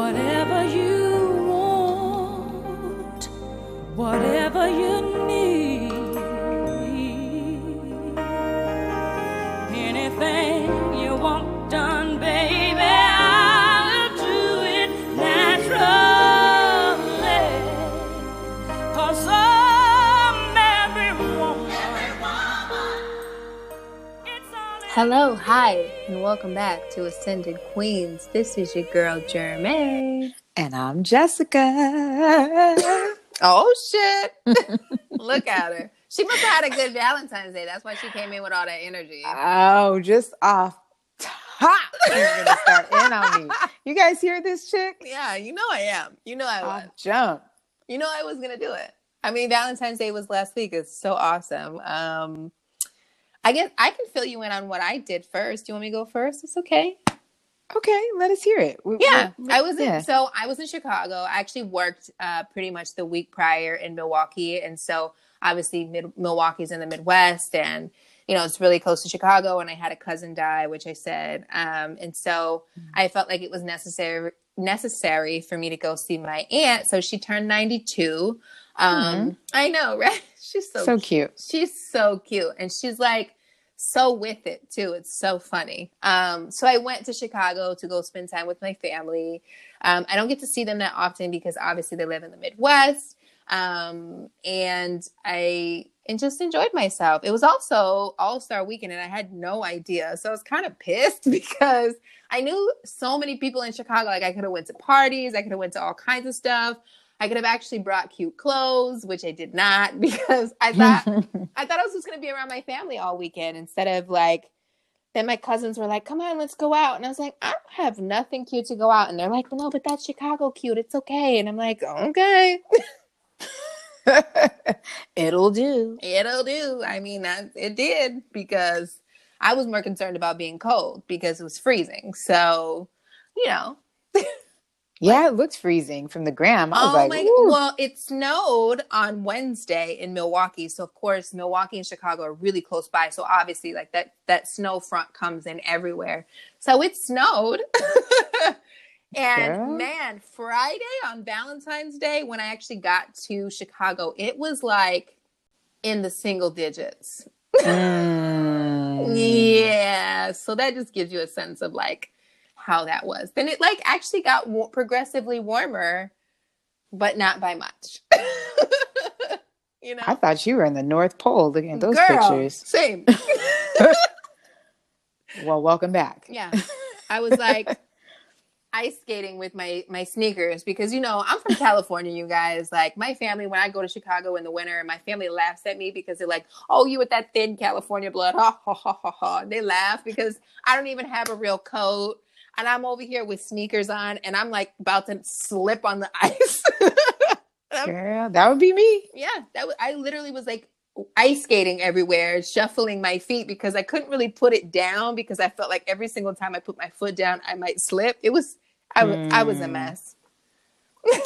Whatever you want, whatever you need, Hello, hi, and welcome back to Ascended Queens. This is your girl Jeremy. And I'm Jessica. Oh shit! Look at her. She must have had a good Valentine's Day. That's why she came in with all that energy. oh, just off top. Gonna start in on me. You guys hear this chick? Yeah, you know I am. You know I was. Jump. You know I was gonna do it. I mean, Valentine's Day was last week. It's so awesome. Um, I guess I can fill you in on what I did first. Do you want me to go first? It's okay. Okay, let us hear it. We- Yeah, we- I was in, so I was in Chicago. I actually worked uh, pretty much the week prior in Milwaukee, and so obviously mid- Milwaukee's in the Midwest, and you know it's really close to Chicago. And I had a cousin die, which I said, um, and so I felt like it was necessary necessary for me to go see my aunt. So she turned ninety two. Um, I know, right? She's so so cute. She's so cute. And she's like so with it too. It's so funny. Um, so I went to Chicago to go spend time with my family. Um, I don't get to see them that often because obviously they live in the Midwest. Um, and I and just enjoyed myself. It was also All Star Weekend, and I had no idea, so I was kind of pissed because I knew so many people in Chicago. Like I could have went to parties, I could have went to all kinds of stuff. I could have actually brought cute clothes, which I did not because I thought I thought I was just gonna be around my family all weekend instead of like. Then my cousins were like, "Come on, let's go out," and I was like, "I don't have nothing cute to go out," and they're like, "No, but that's Chicago cute. It's okay," and I'm like, "Okay, It'll do. it'll do." I mean, that it did because I was more concerned about being cold because it was freezing. So, you know, Yeah, it looks freezing from the gram. I was oh like, my! "Ooh." Well, it snowed on Wednesday in Milwaukee, so of course Milwaukee and Chicago are really close by. So obviously, like that that snow front comes in everywhere. So it snowed, and Girl. man, Friday on Valentine's Day when I actually got to Chicago, it was like in the single digits. Mm. Yeah, so that just gives you a sense of like how that was. Then it like actually got wa- progressively warmer, but not by much. you know, I thought you were in the North Pole looking at those Girl, pictures. Same. Well, welcome back. yeah, I was like ice skating with my my sneakers because you know I'm from California. You guys, like my family, when I go to Chicago in the winter, my family laughs at me because they're like, "Oh, you with that thin California blood?" Ha ha ha ha ha. They laugh because I don't even have a real coat. And I'm over here with sneakers on, and I'm like about to slip on the ice. Girl, that would be me. yeah, that was, I literally was like ice skating everywhere, shuffling my feet because I couldn't really put it down because I felt like every single time I put my foot down, I might slip. It was, I was, I was a Mm. mess.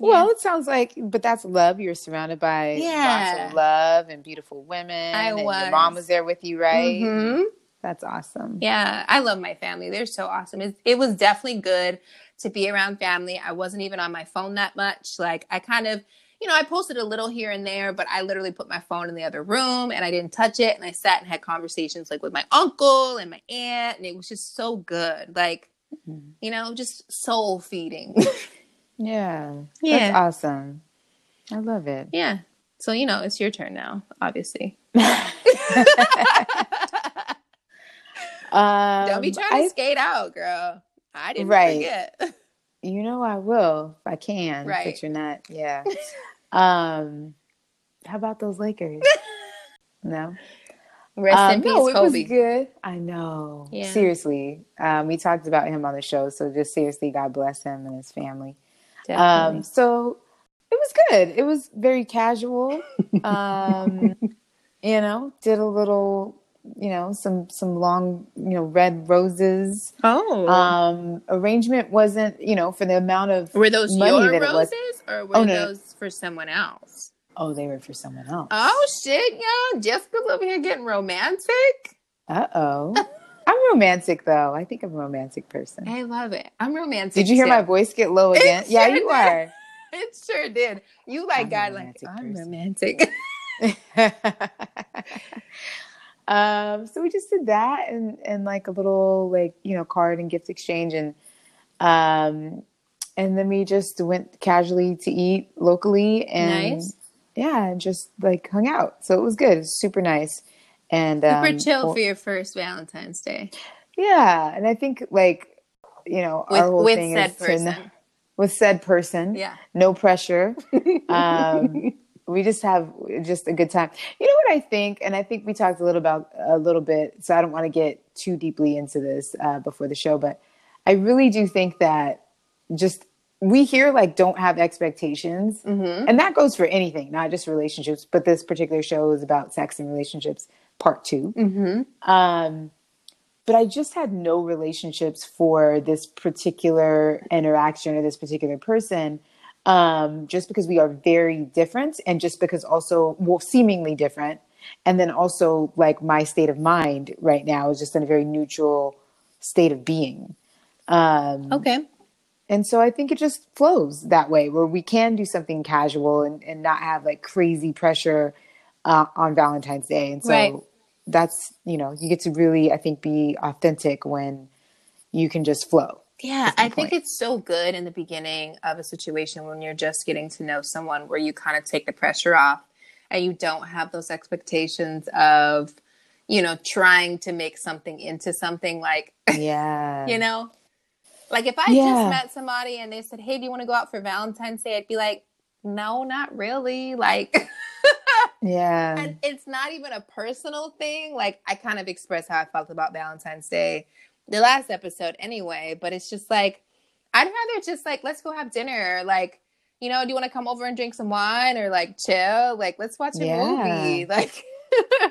Well, it sounds like, but that's love. You're surrounded by Yeah. lots of love and beautiful women. I and was. Your mom was there with you, right? Mhm. That's awesome. Yeah, I love my family. They're so awesome. It, it was definitely good to be around family. I wasn't even on my phone that much. Like, I kind of, you know, I posted a little here and there, but I literally put my phone in the other room and I didn't touch it. And I sat and had conversations like with my uncle and my aunt, and it was just so good. Like, Mhm. you know, just soul feeding. Yeah. Yeah. That's awesome. I love it. yeah. So, you know, it's your turn now, obviously. Um, Don't be trying to I- skate out, girl. I didn't Right. forget. You know I will if I can. Right. But you're not. Yeah. um, how about those Lakers? no. Rest Um, in peace, no, it Kobe. was good. I know. Yeah. Seriously. Um, we talked about him on the show, so just seriously, God bless him and his family. Definitely. Um, so it was good. It was very casual. Um, you know, did a little, you know, some some long, you know, red roses. oh. Um, arrangement wasn't, you know, for the amount of Were those money your that roses or were Oh, no, those for someone else? Oh, they were for someone else. Oh shit, yeah. Jessica's over here getting romantic. Uh oh. I'm romantic though. I think I'm a romantic person. I love it. I'm romantic. Did you hear too. my voice get low It again? yeah, sure you did. are. It sure did. You like I'm God, like romantic I'm romantic. um, so we just did that and and like a little like you know card and gift exchange and um and then we just went casually to eat locally and Nice. yeah and just like hung out. So it was good. It was super nice. And Super um, chill well, for your first Valentine's Day. Yeah. And I think like you know with our whole with thing said is to person. n- with said person. Yeah. no pressure. Um, we just have just a good time. You know what I think, and I think we talked a little about a little bit. So I don't want to get too deeply into this uh, before the show, but I really do think that just we here like don't have expectations, Mhm. and that goes for anything, not just relationships. But this particular show is about sex and relationships, part two. Mm-hmm. Um, but I just had no relationships for this particular interaction or this particular person, um, just because we are very different, and just because also well, seemingly different, and then also like my state of mind right now is just in a very neutral state of being. Um, Okay. and so I think it just flows that way, where we can do something casual and, and not have like crazy pressure uh, on Valentine's Day. And so Right. that's, you know, you get to really, I think, be authentic when you can just flow. Yeah, I think it's so good in the beginning of a situation when you're just getting to know someone where you kind of take the pressure off and you don't have those expectations of, you know, trying to make something into something like, Yeah. you know, like if I Yeah. just met somebody and they said, Hey, do you want to go out for Valentine's Day? I'd be like, No, not really. Like, Yeah. and it's not even a personal thing. Like I kind of express how I felt about Valentine's Day the last episode anyway, but it's just like I'd rather just like let's go have dinner. Like, you know, do you want to come over and drink some wine or like chill? Like let's watch a Yeah. movie. Like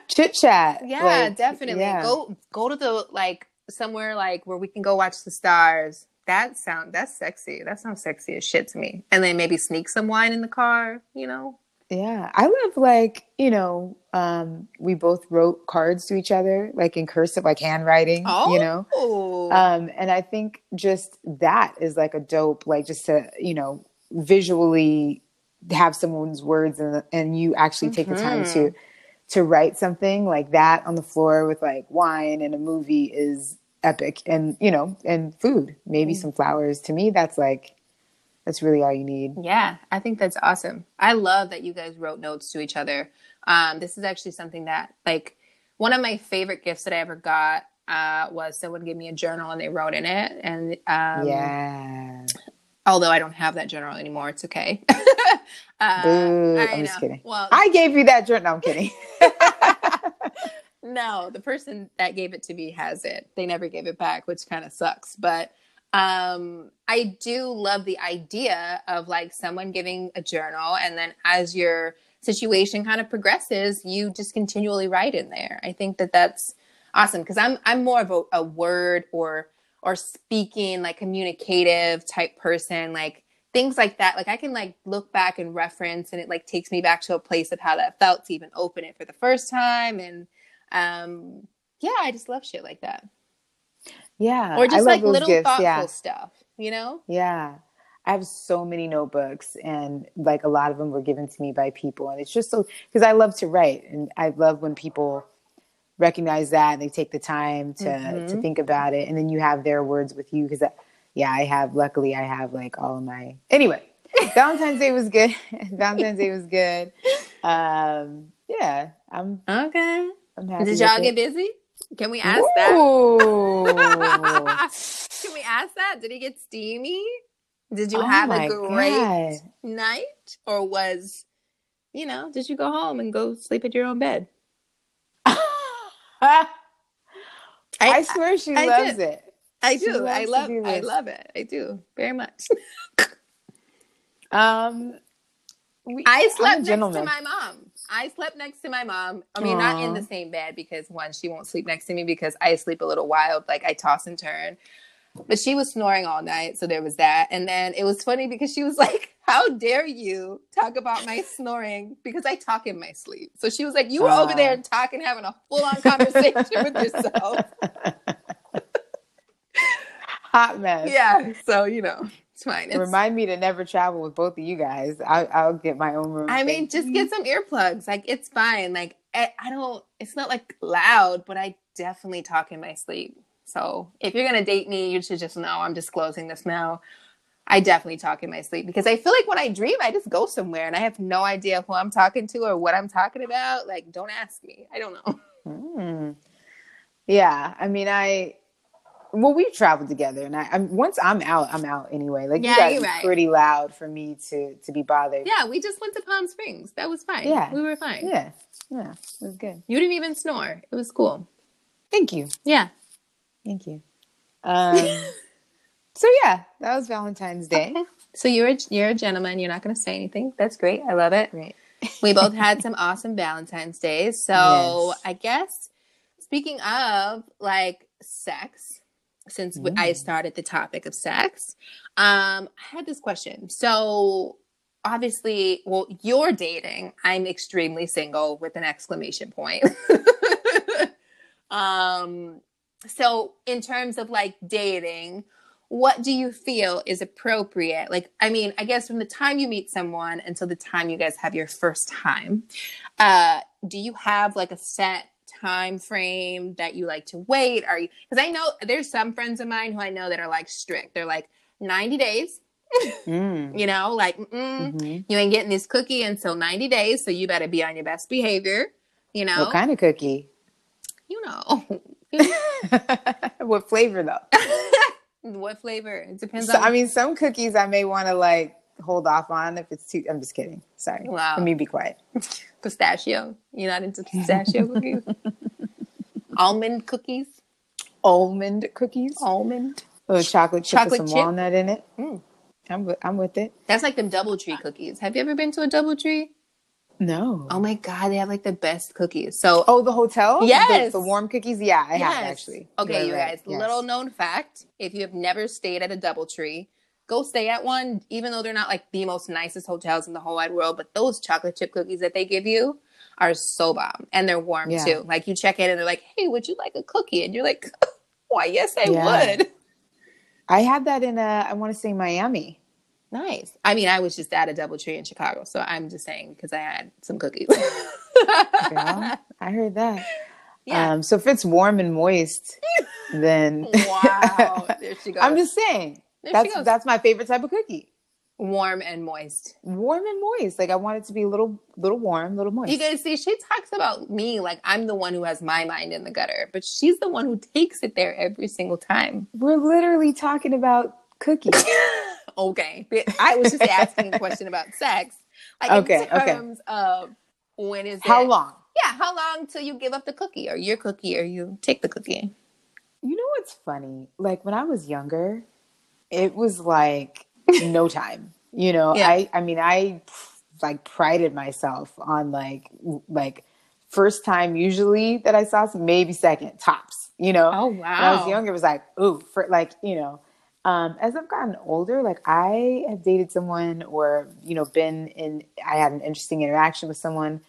Chit chat. yeah, Like, definitely. yeah. Go go to the like somewhere like where we can go watch the stars. That sound that's sexy. That sounds sexy as shit to me. And then maybe sneak some wine in the car, you know? Yeah, I love like you know, um, we both wrote cards to each other, like in cursive, like handwriting. You know, Oh. um, and I think just that is like a dope, like just to you know visually have someone's words and and you actually take the time to to write something like that on the floor with like wine and a movie is epic, and you know, and food, maybe some flowers. To me, that's like that's really all you need. Yeah, I think that's awesome. I love that you guys wrote notes to each other. Um, this is actually something that, like, one of my favorite gifts that I ever got uh, was someone gave me a journal and they wrote in it. And um, yeah. although I don't have that journal anymore, it's okay. uh, Boo. I I'm just kidding. Well, I gave you that journal. No, I'm kidding. no, the person that gave it to me has it. They never gave it back, which kind of sucks. But um, I do love the idea of like someone giving a journal, and then as your situation kind of progresses, you just continually write in there. I think that that's awesome because I'm I'm more of a, a word or or speaking like communicative type person, like things like that. Like I can like look back and reference, and it like takes me back to a place of how that felt to even open it for the first time, and um, yeah, I just love shit like that, Yeah. or just like little gifts, thoughtful Yeah. stuff, you know? Yeah. I have so many notebooks and like a lot of them were given to me by people. And it's just so, because I love to write and I love when people recognize that and they take the time to, Mm-hmm. to think about it. And then you have their words with you. Cause yeah, I have, luckily I have like all of my, anyway, Valentine's Day was good. Valentine's Day was good. Um, yeah, I'm, Okay. I'm happy. Did y'all get it. busy? Can we ask that? Can we ask that? Did he get steamy? Did you Oh have a great God. night? Or was, you know, did you go home and go sleep at your own bed? I swear she I loves it. I she do. I love do I love it. I do. Very much. Um, we, I slept next to my mom. I slept next to my mom. I mean, not in the same bed because one, she won't sleep next to me because I sleep a little wild. Like I toss and turn. But she was snoring all night, so there was that. And then it was funny because she was like, "How dare you talk about my snoring?" Because I talk in my sleep. So she was like, "You were over Ah. there talking, having a full-on conversation with yourself." hot mess. Yeah. So, you know, it's fine. It's, Remind me to never travel with both of you guys. I, I'll get my own room. I mean, just get some earplugs. Like, it's fine. Like, I, I don't, it's not like loud, but I definitely talk in my sleep. So if you're going to date me, you should just know I'm disclosing this now. I definitely talk in my sleep because I feel like when I dream, I just go somewhere and I have no idea who I'm talking to or what I'm talking about. Like, don't ask me. I don't know. Mm. Yeah, I mean, I well, we've traveled together, and I, I'm once I'm out, I'm out anyway. Like Yeah, you guys right. pretty loud for me to to be bothered. Yeah, we just went to Palm Springs. That was fine. Yeah. We were fine. yeah, yeah, it was good. You didn't even snore. It was cool. Thank you, Yeah. Thank you. Um, so yeah, that was Valentine's Day. So you're a, you're a gentleman. You're not going to say anything. That's great. I love it. Great. We both had some awesome Valentine's days. So Yes. I guess speaking of like sex, since I started the topic of sex, um, I had this question. So obviously, well, you're dating. I'm extremely single with an exclamation point. um, so in terms of like dating, what do you feel is appropriate? Like, I mean, I guess from the time you meet someone until the time you guys have your first time, uh, do you have like a set time frame that you like to wait? Are you, because I know there's some friends of mine who I know that are like strict. They're like 90 days, Mm. you know, like, mm Mhm. you ain't getting this cookie until 90 days. So you better be on your best behavior, you know, What kind of cookie? you know, what flavor though? what flavor? It depends So, on, I mean, some cookies I may want to like hold off on if it's too. I'm just kidding. Sorry. Wow. Let me be quiet. pistachio. You're not into pistachio cookies? Almond cookies? Almond cookies. Almond? little chocolate chip Chocolate with some chip? walnut in it. Mm. I'm with, I'm with it. That's like them DoubleTree cookies. Have you ever been to a DoubleTree? No. Oh my god, they have like the best cookies. So Oh, the hotel? Yes. The, the warm cookies? Yeah, I have actually. Okay, You're you right. guys. Yes. Little known fact: if you have never stayed at a DoubleTree, go stay at one. Even though they're not like the most nicest hotels in the whole wide world, but those chocolate chip cookies that they give you are so bomb, and they're warm Yeah. too. Like you check in and they're like, "Hey, would you like a cookie?" And you're like, "Why, yes, I Yeah. would." I had that in, uh, I want to say Miami. Nice. I mean, I was just at a DoubleTree in Chicago, so I'm just saying because I had some cookies. Girl, I heard that. yeah. Um, so if it's warm and moist, then wow. There she goes. I'm just saying. There she That's goes. that's my favorite type of cookie. warm and moist. Warm and moist. Like I want it to be a little little warm, little moist. You guys see, she talks about me like I'm the one who has my mind in the gutter, but she's the one who takes it there every single time. We're literally talking about cookies. Okay. I was just asking a question about sex. Like Okay, in okay. of when is How it- long? Yeah, how long till you give up the cookie or your cookie or you take the cookie? You know what's funny? Like when I was younger, it was like no time. You know, Yeah. I I mean I like prided myself on like like first time usually that I saw some maybe second tops. You know, Oh wow. when I was younger, it was like ooh for like you know. Um, as I've gotten older, like I have dated someone or you know been in, I had an interesting interaction with someone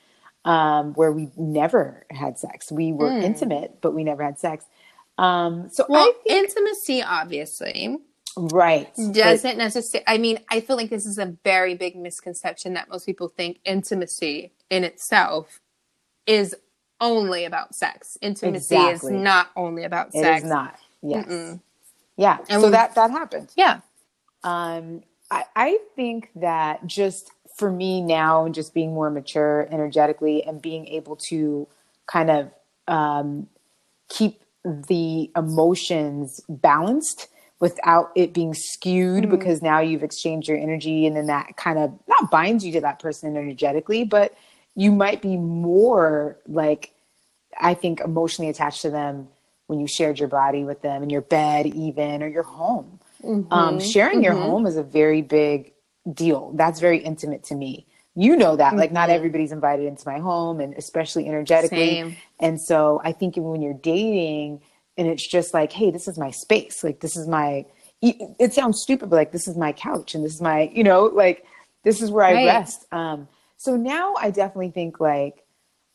um, where we never had sex. We were Mm. intimate, but we never had sex. Um, so Well, think, intimacy obviously right doesn't necessarily i mean i feel like this is a very big misconception that most people think intimacy in itself is only about sex intimacy Exactly. is not only about sex is not. Yes. Mm-mm. Yeah. And so that that happened. yeah Um, I, I think that just for me now, and just being more mature energetically, and being able to kind of um, keep the emotions balanced without it being skewed Mm. because now you've exchanged your energy and then that kind of not binds you to that person energetically but you might be more like i think emotionally attached to them when you shared your body with them in your bed even or your home Mm-hmm. um, sharing your home is a very big deal that's very intimate to me you know that like not everybody's invited into my home and especially energetically Same. and so I think even when you're dating and it's just like, hey, this is my space. Like, this is my, it sounds stupid, but like, this is my couch and this is my, you know, like, this is where I rest. Um, so now I definitely think like,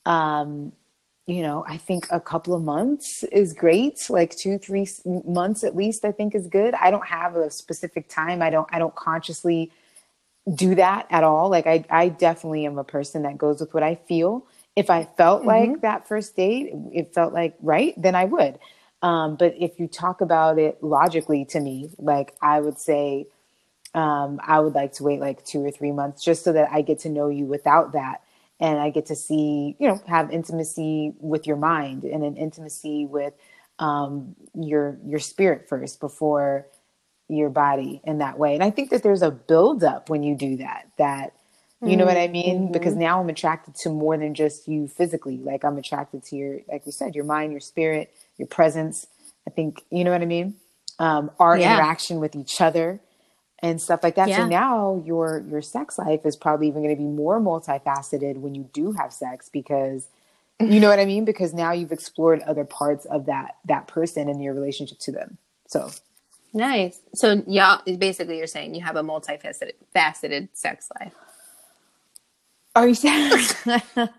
um, you know, I think a couple of months is great. Like two, three months at least, I think is good. I don't have a specific time. I don't, I don't consciously do that at all. Like I, I definitely am a person that goes with what I feel. If I felt mm-hmm. like that first date, it felt like right, then I would. Um, but if you talk about it logically to me, like I would say, um, I would like to wait like two or three months just so that I get to know you without that and I get to see, you know, have intimacy with your mind and an intimacy with um, your your spirit first before your body in that way. And I think that there's a buildup when you do that. That you mm-hmm. know what I mean? Mm-hmm. Because now I'm attracted to more than just you physically. Like I'm attracted to your, like you said, your mind, your spirit, your presence. I think you know what I mean. Um, our yeah. interaction with each other and stuff like that. Yeah. So now your your sex life is probably even going to be more multifaceted when you do have sex because you know what I mean? Because now you've explored other parts of that that person and your relationship to them. So nice. So yeah, basically you're saying you have a multifaceted faceted sex life. Are you saying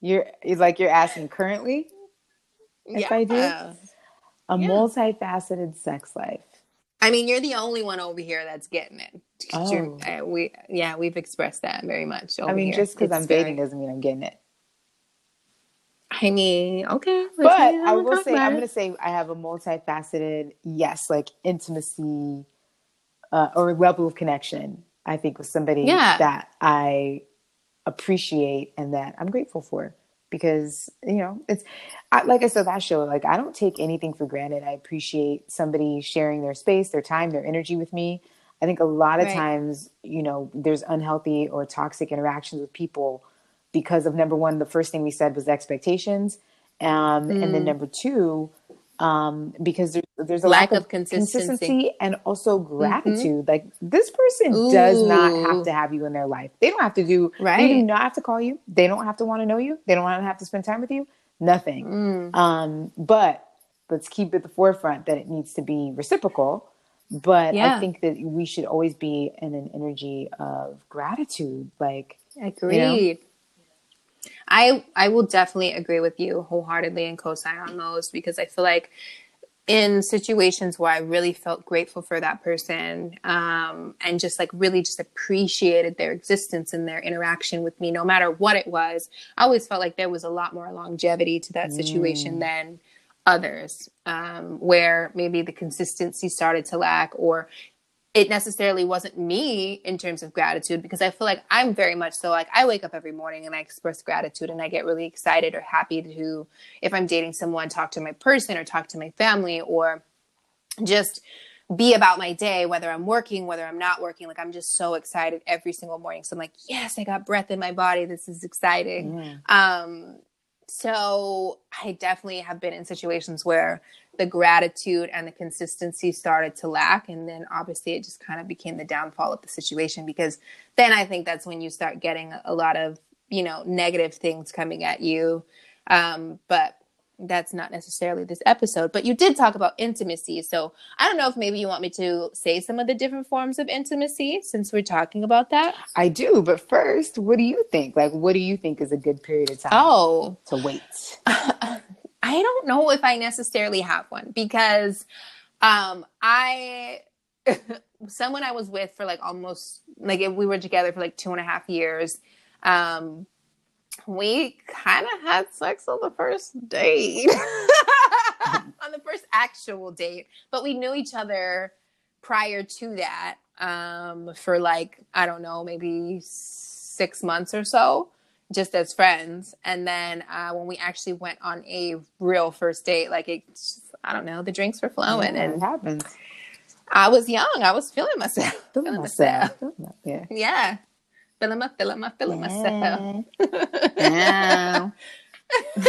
you're like you're asking currently if yeah. I do a yeah. multifaceted sex life? I mean, you're the only one over here that's getting it. Oh. Uh, we, yeah, we've expressed that very much. Over. I mean, here. just because I'm dating doesn't mean I'm getting it. I mean, okay, but I will say, I'm going to say I have a multifaceted, yes, like intimacy uh, or level of connection. I think with somebody yeah. that I appreciate and that I'm grateful for because you know it's I, like I said last show. Like I don't take anything for granted. I appreciate somebody sharing their space, their time, their energy with me. I think a lot of right. times, you know, there's unhealthy or toxic interactions with people because of number one, the first thing we said was expectations, um, mm. and then mm. number two, um, because there's there's a lack, lack of, of consistency. consistency. and also mm-hmm. gratitude. Mm-hmm. Like this person Ooh. does not have to have you in their life. They don't have to do right. They do not have to call you. They don't have to want to know you. They don't want to have to spend time with you. Nothing. Mm. Um, but let's keep at the forefront that it needs to be reciprocal. But yeah. I think that we should always be in an energy of gratitude. Like agreed. You know? I I will definitely agree with you wholeheartedly and co-sign on those because I feel like in situations where I really felt grateful for that person um, and just like really just appreciated their existence and their interaction with me, no matter what it was, I always felt like there was a lot more longevity to that situation mm. than others, um, where maybe the consistency started to lack or it necessarily wasn't me in terms of gratitude because I feel like I'm very much so like I wake up every morning and I express gratitude and I get really excited or happy to if I'm dating someone talk to my person or talk to my family or just be about my day whether I'm working whether I'm not working. Like I'm just so excited every single morning. So I'm like yes I got breath in my body. This is exciting. Mm. um so I definitely have been in situations where the gratitude and the consistency started to lack. And then obviously it just kind of became the downfall of the situation because then I think that's when you start getting a lot of, you know, negative things coming at you. Um, but that's not necessarily this episode, but you did talk about intimacy. So I don't know if maybe you want me to say some of the different forms of intimacy since we're talking about that. I do, but first, what do you think? Like, what do you think is a good period of time? Oh, to wait. I don't know if I necessarily have one because um, I someone I was with for like almost like if we were together for like two and a half years. Um, we kind of had sex on the first date, on the first actual date, but we knew each other prior to that um, for like I don't know, maybe six months or so just as friends. And then uh, when we actually went on a real first date, like it, I don't know, the drinks were flowing yeah, and it happens. I was young. I was feeling myself. Feeling, feeling myself. myself. Yeah. Yeah. Feeling my, feeling my, feeling yeah. myself. yeah.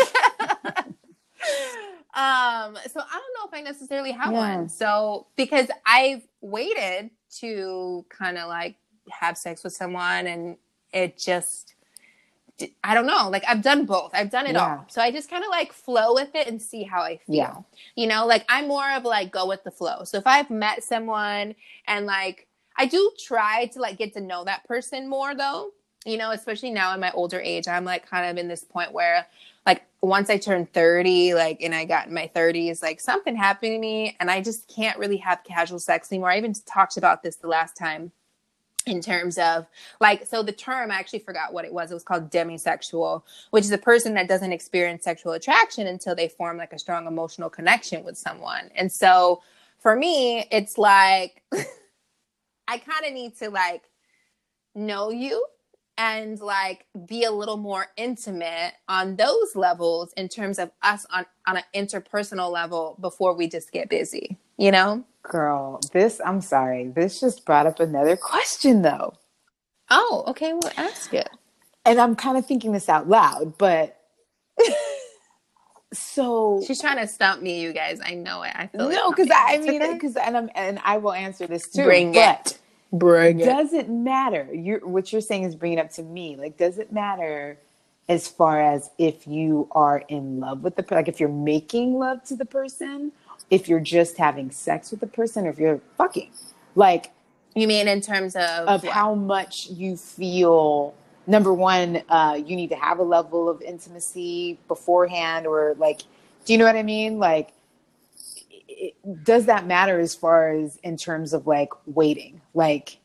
um, so I don't know if I necessarily have yeah. one. So because I've waited to kind of like have sex with someone and it just I don't know. Like I've done both. I've done it yeah. all. So I just kind of like flow with it and see how I feel. Yeah. You know, like I'm more of like go with the flow. So if I've met someone and like I do try to like get to know that person more though. you know, especially now in my older age, I'm like kind of in this point where like once I turned 30, like and I got in my 30s, like something happened to me and I just can't really have casual sex anymore. I even talked about this the last time in terms of like so the term I actually forgot what it was. It was called demisexual, which is a person that doesn't experience sexual attraction until they form like a strong emotional connection with someone. And so for me, it's like I kind of need to like know you and like be a little more intimate on those levels in terms of us on on an interpersonal level before we just get busy you know Girl, this, I'm sorry, this just brought up another question though. oh okay well ask it And I'm kind of thinking this out loud, but so she's trying to stump me you guys i know it i feel no, because. I mean, because and I'm and I will answer this too. bring it bring it. does it matter? You're what you're saying is bringing it up to me. Like, does it matter as far as if you are in love with the like if you're making love to the person, if you're just having sex with the person, or if you're fucking, like you mean in terms of of how much you feel. Number one, uh, you need to have a level of intimacy beforehand, or like, do you know what I mean? Like, it, does that matter as far as in terms of like waiting? Like,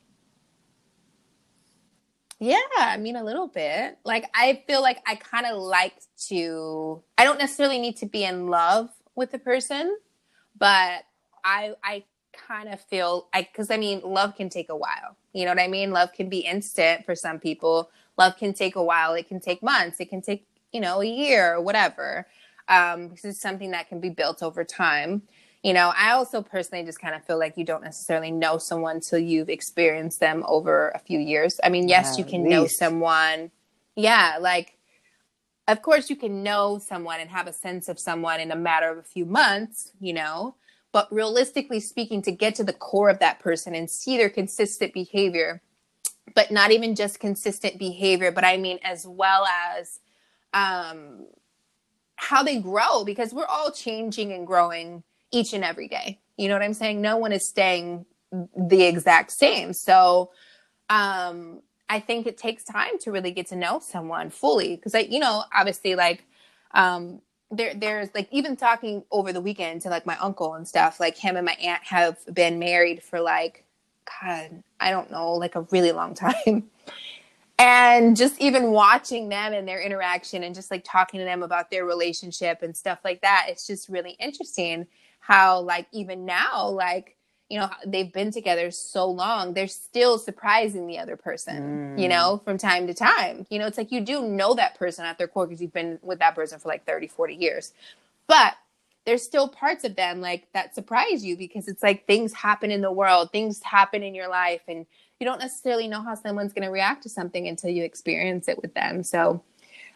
Yeah, I mean a little bit. Like I feel like I kind of like to I don't necessarily need to be in love with the person, but I I kind of feel I cuz I mean love can take a while. You know what I mean? Love can be instant for some people. Love can take a while. It can take months. It can take, you know, a year or whatever. Um because it's something that can be built over time. You know, I also personally just kind of feel like you don't necessarily know someone till you've experienced them over a few years. I mean, yes, you can know someone. Yeah, like of course you can know someone and have a sense of someone in a matter of a few months, you know, but realistically speaking to get to the core of that person and see their consistent behavior, but not even just consistent behavior, but I mean as well as um how they grow because we're all changing and growing each and every day. You know what I'm saying? No one is staying the exact same. So um I think it takes time to really get to know someone fully because I you know, obviously like um there there's like even talking over the weekend to like my uncle and stuff, like him and my aunt have been married for like God, I don't know, like a really long time. and just even watching them and their interaction and just like talking to them about their relationship and stuff like that it's just really interesting how like even now like you know they've been together so long they're still surprising the other person you know from time to time. You know it's like you do know that person at their core because you've been with that person for like 30 40 years. But there's still parts of them like that surprise you because it's like things happen in the world things happen in your life and you don't necessarily know how someone's going to react to something until you experience it with them. So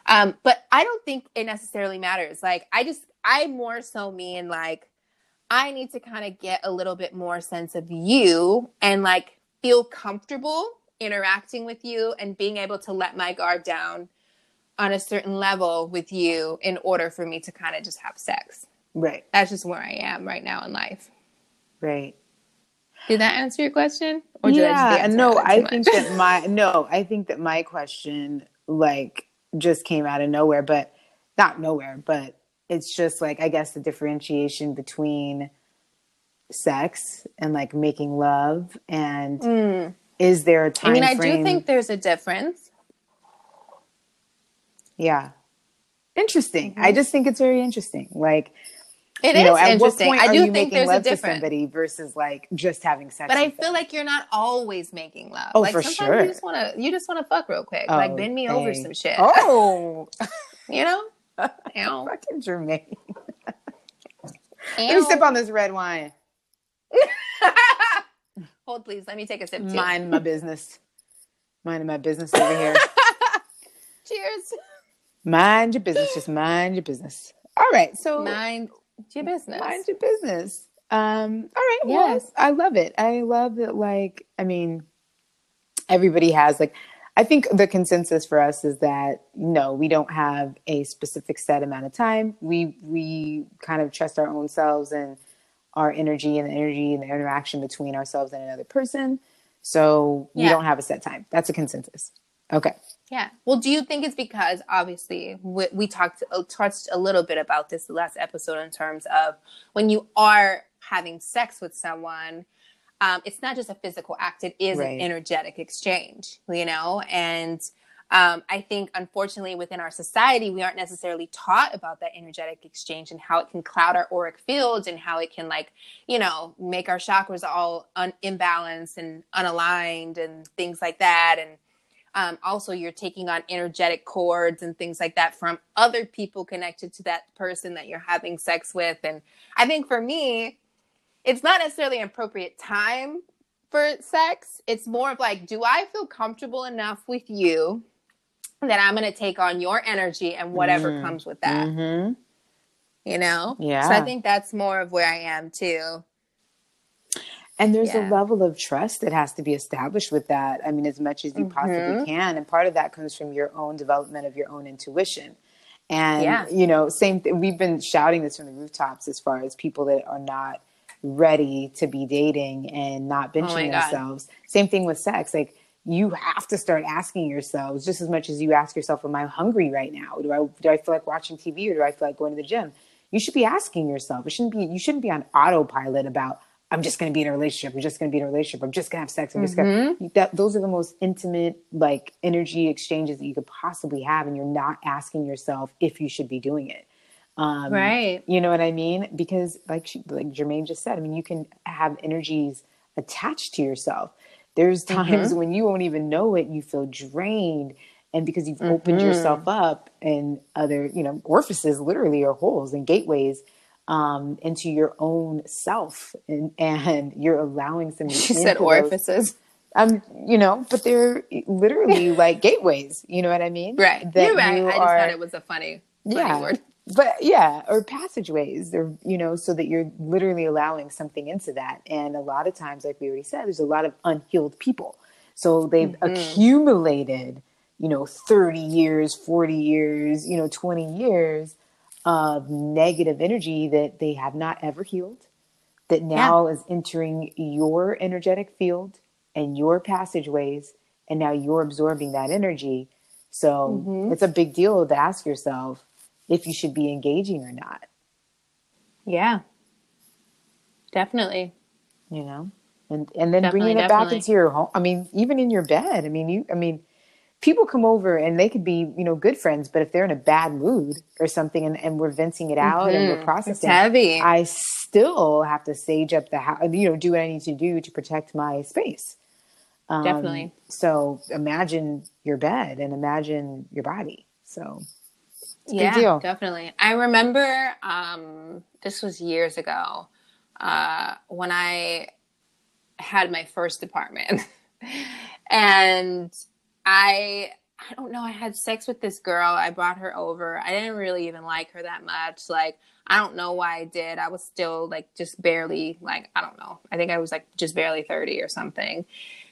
um but i don't think it necessarily matters. Like i just i more so mean like i need to kind of get a little bit more sense of you and like feel comfortable interacting with you and being able to let my guard down on a certain level with you in order for me to kind of just have sex right, that's just where I am right now in life. right. Did that answer your question? Or did I just yeah, no, that I much? think that my no, I think that my question like just came out of nowhere, but not nowhere, but it's just like I guess the differentiation between sex and like making love and Mm. is there a time I mean, I frame? do think there's a difference. yeah. Interesting. Mm-hmm. I just think it's very interesting. Like It you is know, at what interesting. point I are do you think making there's a love to difference. somebody versus like just having sex? But I feel them? like you're not always making love. Oh, like for sometimes sure. you just wanna you just wanna fuck real quick. like Oh, bend me over some shit. Oh, You know? Ow. fucking Jermaine. Let me sip on this red wine. Hold please, let me take a sip too. Mind my business. Mind my business over here. Cheers. mind your business. Just mind your business. All right. So Mind your business. mind your business. Um, all right. Yes. Well, I love it. I love that. Like, I mean, everybody has like. I think the consensus for us is that no, we don't have a specific set amount of time. We we kind of trust our own selves and our energy and the energy and the interaction between ourselves and another person. So we Yeah. don't have a set time. That's a consensus. Okay. Yeah. Well, do you think it's because obviously we, we talked uh, touched a little bit about this the last episode in terms of when you are having sex with someone, um, it's not just a physical act; it is Right. an energetic exchange. You know, and um, I think unfortunately within our society we aren't necessarily taught about that energetic exchange and how it can cloud our auric fields and how it can like you know make our chakras all un- imbalanced and unaligned and things like that and um, also you're taking on energetic cords and things like that from other people connected to that person that you're having sex with and i think for me it's not necessarily an appropriate time for sex it's more of like do i feel comfortable enough with you that i'm going to take on your energy and whatever Mm. comes with that Mm-hmm. you know Yeah. so i think that's more of where i am too And there's Yeah. a level of trust that has to be established with that. I mean, as much as you Mhm. possibly can. And part of that comes from your own development of your own intuition. And, Yeah. you know, same thing. We've been shouting this from the rooftops as far as people that are not ready to be dating and not Oh benching God. themselves. Same thing with sex. Like, you have to start asking yourselves just as much as you ask yourself, Am I hungry right now? Do I, do I feel like watching TV or do I feel like going to the gym? You should be asking yourself. It shouldn't be, you shouldn't be on autopilot about, I'm just going to be in a relationship. I'm just going to be in a relationship. I'm just going to have sex. I'm just going to, mm-hmm. that, those are the most intimate, like energy exchanges that you could possibly have. And you're not asking yourself if you should be doing it. Um, Right. You know what I mean? Because like she, like Jermaine just said, I mean, you can have energies attached to yourself. There's times when you won't even know it, you feel drained. And because you've opened yourself up and other, you know, orifices literally are holes and gateways um, into your own self. And, and you're allowing some. she said those- orifices um, you know, but they're literally like gateways. You know what I mean? right That you're right you i just are- thought it was a funny funny yeah word but yeah or passageways or you know so that you're literally allowing something into that. And a lot of times like we already said there's a lot of unhealed people. So they've mm-hmm. accumulated you know 30 years 40 years you know 20 years of negative energy that they have not ever healed that now is entering your energetic field and your passageways and now you're absorbing that energy. So mm-hmm. it's a big deal to ask yourself if you should be engaging or not Yeah. Definitely. you know and and then Definitely, bringing it back into your home i mean even in your bed i mean you i mean people come over and they could be you know good friends but if they're in a bad mood or something and, and we're venting it out and we're processing, It's heavy. i still have to sage up the house you know do what i need to do to protect my space Um, Definitely. so imagine your bed and imagine your body so yeah, definitely. I remember um, this was years ago uh, when I had my first apartment, and I I don't know. I had sex with this girl. I brought her over. I didn't really even like her that much. Like I don't know why I did. I was still like just barely like I don't know. I think I was like just barely thirty or something,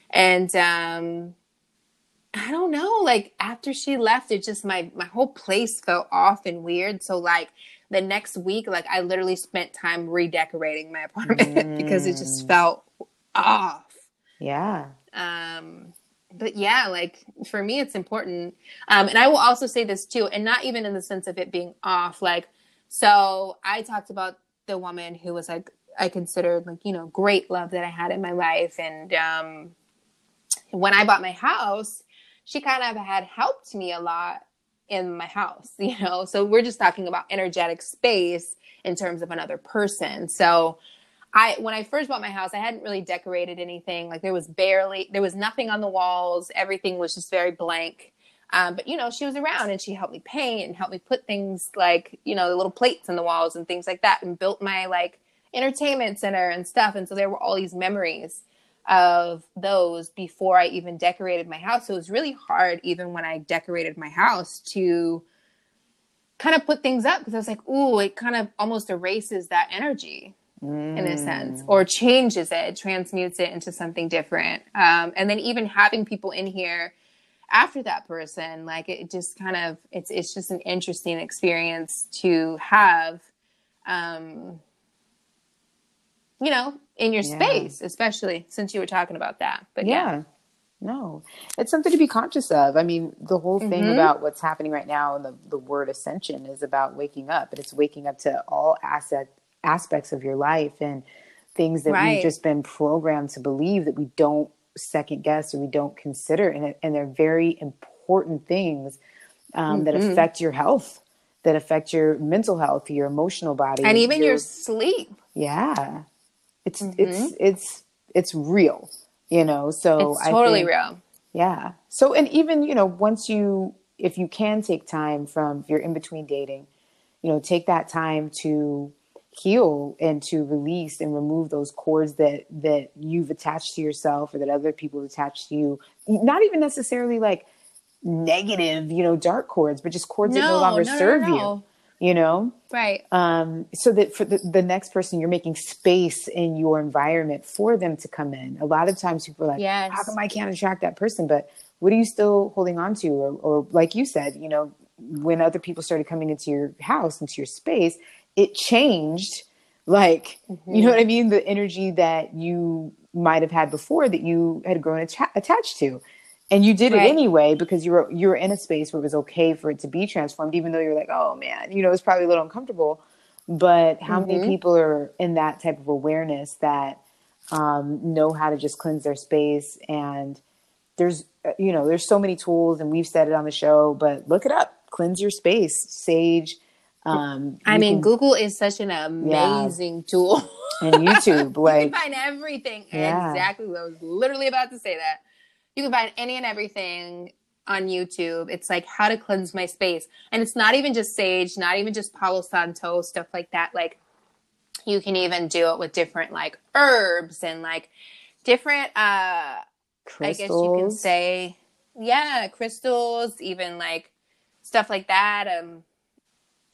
and um, I don't know. Like after she left, it just my my whole place felt off and weird. So like the next week, like I literally spent time redecorating my apartment because it just felt off. yeah Um, but yeah, like for me, it's important. Um, and I will also say this too, and not even in the sense of it being off. Like, so I talked about the woman who was like I considered like you know great love that I had in my life, and um, when I bought my house, she kind of had helped me a lot in my house, you know. So we're just talking about energetic space in terms of another person. So I when I first bought my house, I hadn't really decorated anything. Like there was barely there was nothing on the walls. Everything was just very blank. Um, but you know, she was around and she helped me paint and helped me put things like you know the little plates in the walls and things like that, and built my like entertainment center and stuff. And so there were all these memories of those before I even decorated my house. So it was really hard, even when I decorated my house, to kind of put things up because I was like, ooh, it kind of almost erases that energy in a sense or changes it transmutes it into something different. Um, and then even having people in here after that person like it just kind of it's it's just an interesting experience to have. Um you know in your Yeah. space especially since you were talking about that but yeah, yeah No, it's something to be conscious of. I mean, the whole thing Mhm. about what's happening right now and the, the word ascension is about waking up, and it's waking up to all asset aspects of your life and things that Right. we've just been programmed to believe that we don't second guess or we don't consider, and and they're very important things um, that Mhm. affect your health, that affect your mental health, your emotional body, And even your sleep. yeah, it's Mhm. it's it's it's real, you know. So It's I totally think- real. yeah. So, and even, you know, once you, if you can take time from, if you're in between dating, you know, take that time to heal and to release and remove those cords that, that you've attached to yourself or that other people attached to you. Not even necessarily like negative, you know, dark cords, but just cords that no No, longer no, no, serve no. you, you know? Right. um, so that for the, the next person you're making space in your environment for them to come in a lot of times people are like Yes. how come i can't attract that person but what are you still holding on to or, or like you said you know when other people started coming into your house into your space it changed like you know what i mean the energy that you might have had before that you had grown atta- attached to and you did it anyway because you were you were in a space where it was okay for it to be transformed even though you're like oh man you know it's probably a little uncomfortable but how many Mhm. people are in that type of awareness that um, know how to just cleanse their space and there's uh, you know there's so many tools and we've said it on the show but look it up cleanse your space sage um I mean, can- Google is such an amazing tool. and youtube you like can find everything. Yeah. Exactly. I was literally about to say that. You can find any and everything on YouTube. It's like how to cleanse my space. And it's not even just sage, not even just Palo Santo, stuff like that. Like you can even do it with different like herbs and like different uh I guess you can say, yeah, crystals, even like stuff like that. Um,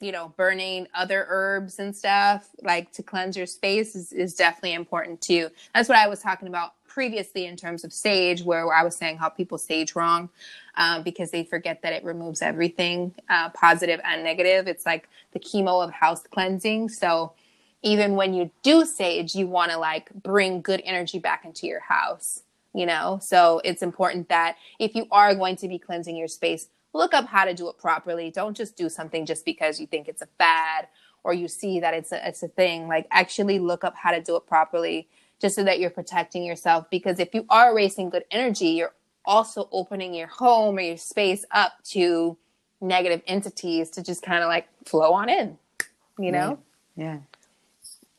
you know, burning other herbs and stuff like to cleanse your space is, is definitely important too. That's what I was talking about previously in terms of sage, where I was saying how people sage wrong um, because they forget that it removes everything, uh, positive and negative. It's like the chemo of house cleansing. So even when you do sage, you want to like bring good energy back into your house you know so it's important that if you are going to be cleansing your space look up how to do it properly. Don't just do something just because you think it's a fad or you see that it's a, it's a thing. Like actually look up how to do it properly just so that you're protecting yourself. Because if you are erasing good energy you're also opening your home or your space up to negative entities to just kind of like flow on in you know? Yeah.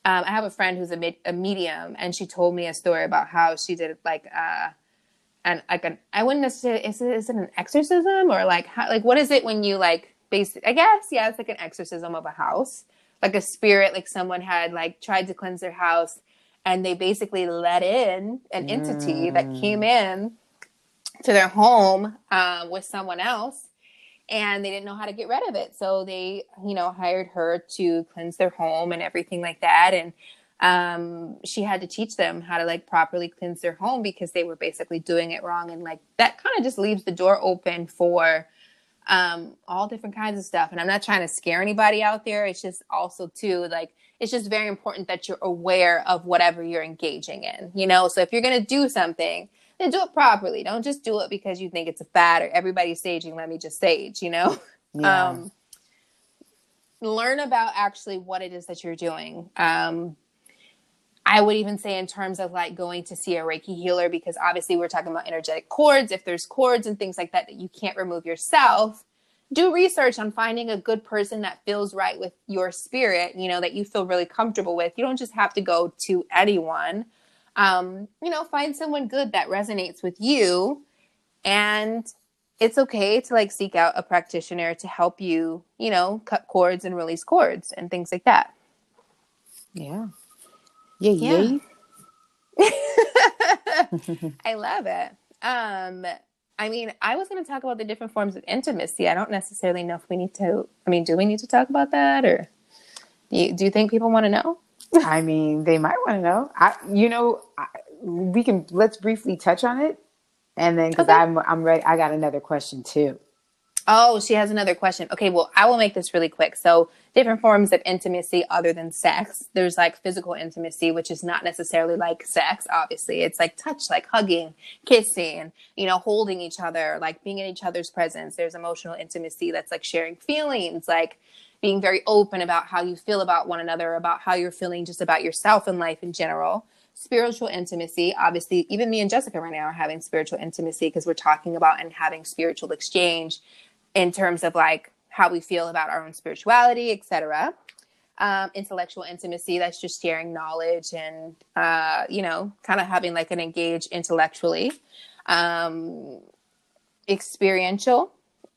Um, I have a friend who's a, a medium, and she told me a story about how she did like uh, and like an I wouldn't necessarily is it, is it an exorcism or like how, like what is it when you like basic I guess yeah it's like an exorcism of a house. Like a spirit like someone had like tried to cleanse their house and they basically let in an entity that came in to their home um, with someone else and they didn't know how to get rid of it. So they you know hired her to cleanse their home and everything like that. And um, she had to teach them how to like properly cleanse their home because they were basically doing it wrong and like that kind of just leaves the door open for um, all different kinds of stuff and i'm not trying to scare anybody out there it's just also too like it's just very important that you're aware of whatever you're engaging in you know so if you're going to do something then do it properly don't just do it because you think it's a fad or everybody's staging. let me just stage. you know yeah um, learn about actually what it is that you're doing. Um, I would even say in terms of like going to see a Reiki healer, because obviously we're talking about energetic cords. If there's cords and things like that that you can't remove yourself, do research on finding a good person that feels right with your spirit, you know, that you feel really comfortable with. You don't just have to go to anyone. Um, you know, find someone good that resonates with you and it's okay to like seek out a practitioner to help you, you know, cut cords and release cords and things like that. yeah yeah Yeah. yeah I love it. Um, I mean, I was going to talk about the different forms of intimacy. I don't necessarily know if we need to. I mean, do we need to talk about that, or do you, do you think people want to know? I mean, they might want to know. I, you know, I, we can let's briefly touch on it, and then because Okay. I'm I'm ready. I got another question too. Oh, she has another question. Okay, well, I will make this really quick. So, different forms of intimacy other than sex. There's like physical intimacy, which is not necessarily like sex, obviously. It's like touch, like hugging, kissing, you know, holding each other, like being in each other's presence. There's emotional intimacy that's like sharing feelings, like being very open about how you feel about one another, about how you're feeling just about yourself and life in general spiritual intimacy. Obviously, even me and Jessica right now are having spiritual intimacy because we're talking about and having spiritual exchange in terms of like how we feel about our own spirituality, etc. Um, intellectual intimacy, that's just sharing knowledge and, uh, you know, kind of having like an engage intellectually. Um, experiential,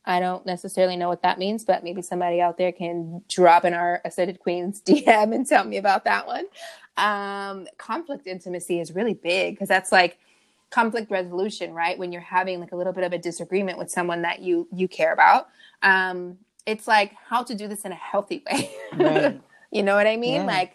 I don't necessarily know what that means, but maybe somebody out there can drop in our Ascended Queens DM and tell me about that one. Um, conflict intimacy is really big because that's like conflict resolution, right? When you're having like a little bit of a disagreement with someone that you you care about, um, it's like how to do this in a healthy way. Right. you know what I mean? Yeah. Like,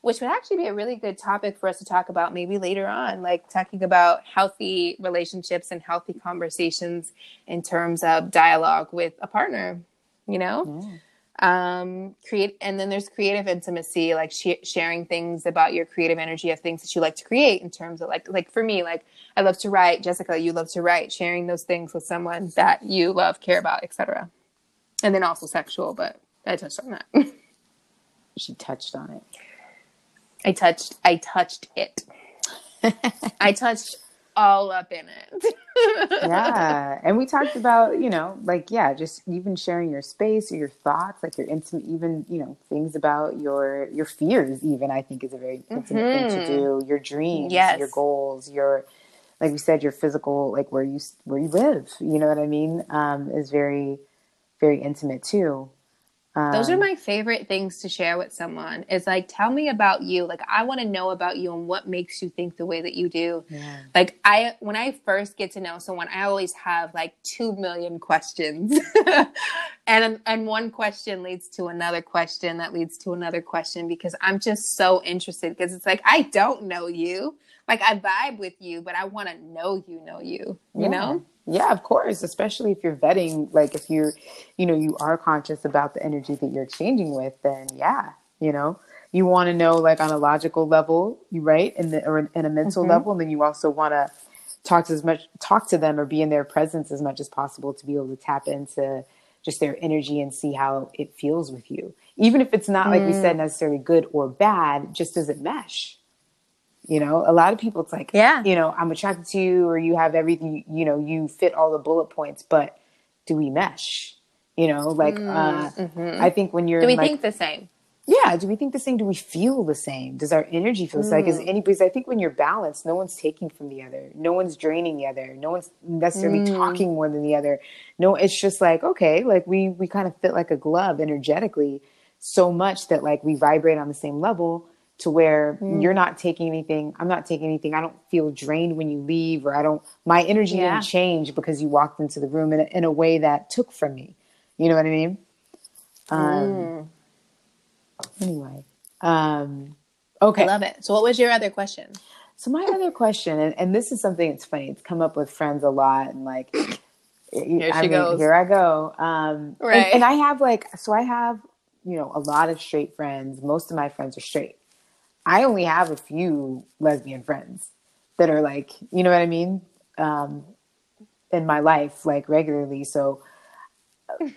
which would actually be a really good topic for us to talk about maybe later on, like talking about healthy relationships and healthy conversations in terms of dialogue with a partner. You know. Yeah. Um create and then there's creative intimacy like sh- sharing things about your creative energy of things that you like to create in terms of like like for me like i love to write. Jessica you love to write. Sharing those things with someone that you love care about etc and then also sexual but i touched on that. She touched on it. i touched i touched it. I touched all up in it. Yeah and we talked about you know like yeah just even sharing your space or your thoughts like your intimate even you know things about your your fears even i think is a very intimate thing to do your dreams Yes. your goals your like we said your physical like where you where you live you know what i mean? Um is very very intimate too Those Um, are my favorite things to share with someone. Is like, tell me about you. Like, I want to know about you and what makes you think the way that you do. yeah Like, I when I first get to know someone, I always have like two million questions, and and one question leads to another question that leads to another question because I'm just so interested. Because it's like I don't know you. Like I vibe with you, but I want to know you, know you. You Yeah. know. Yeah, of course, especially if you're vetting, like if you're, you know, you are conscious about the energy that you're exchanging with, then yeah, you know, you want to know like on a logical level, you right, and the, or in a mental Mhm. level, and then you also want to talk to as much, talk to them or be in their presence as much as possible to be able to tap into just their energy and see how it feels with you, even if it's not like we said necessarily good or bad, just does it mesh? You know, a lot of people, it's like, Yeah. you know, I'm attracted to you, or you have everything, you know, you fit all the bullet points, but do we mesh? You know, like, mm, uh, mm-hmm. I think when you're Do we like, think the same? yeah, do we think the same? Do we feel the same? Does our energy feel the same? Because mm. anybody's, I think when you're balanced, no one's taking from the other, no one's draining the other, no one's necessarily mm. talking more than the other. No, it's just like, okay, like we, we kind of fit like a glove energetically so much that like we vibrate on the same level to where you're not taking anything. I'm not taking anything. I don't feel drained when you leave, or I don't, my energy Yeah. didn't change because you walked into the room in a, in a way that took from me. You know what I mean? Um, Anyway, um, okay. I love it. So, what was your other question? So my other question, and, and this is something that's funny. It's come up with friends a lot, and like, here she goes. Here I go. Um, and- Right. and, I have like, so I have, you know, a lot of straight friends. Most of my friends are straight. I only have a few lesbian friends that are like, you know what I mean, um, in my life, like regularly. So,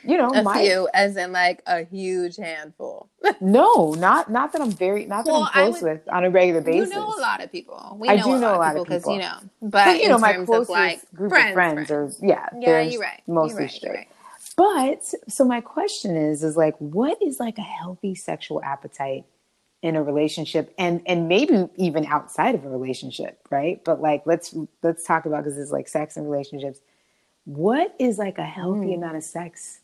you know, A my few, as in like a huge handful. no, not not that I'm very, not that Well, I'm close would- with on a regular basis. You know a lot of people. We I know do a know lot a lot of people because you know, but, but you in know my terms closest of like group friends, of friends friends. are yeah Yeah, you're right. mostly you're right, straight right. but so my question is is like what is like a healthy sexual appetite in a relationship and and maybe even outside of a relationship right but like let's let's talk about because it's like sex and relationships what is like a healthy Mm. amount of sex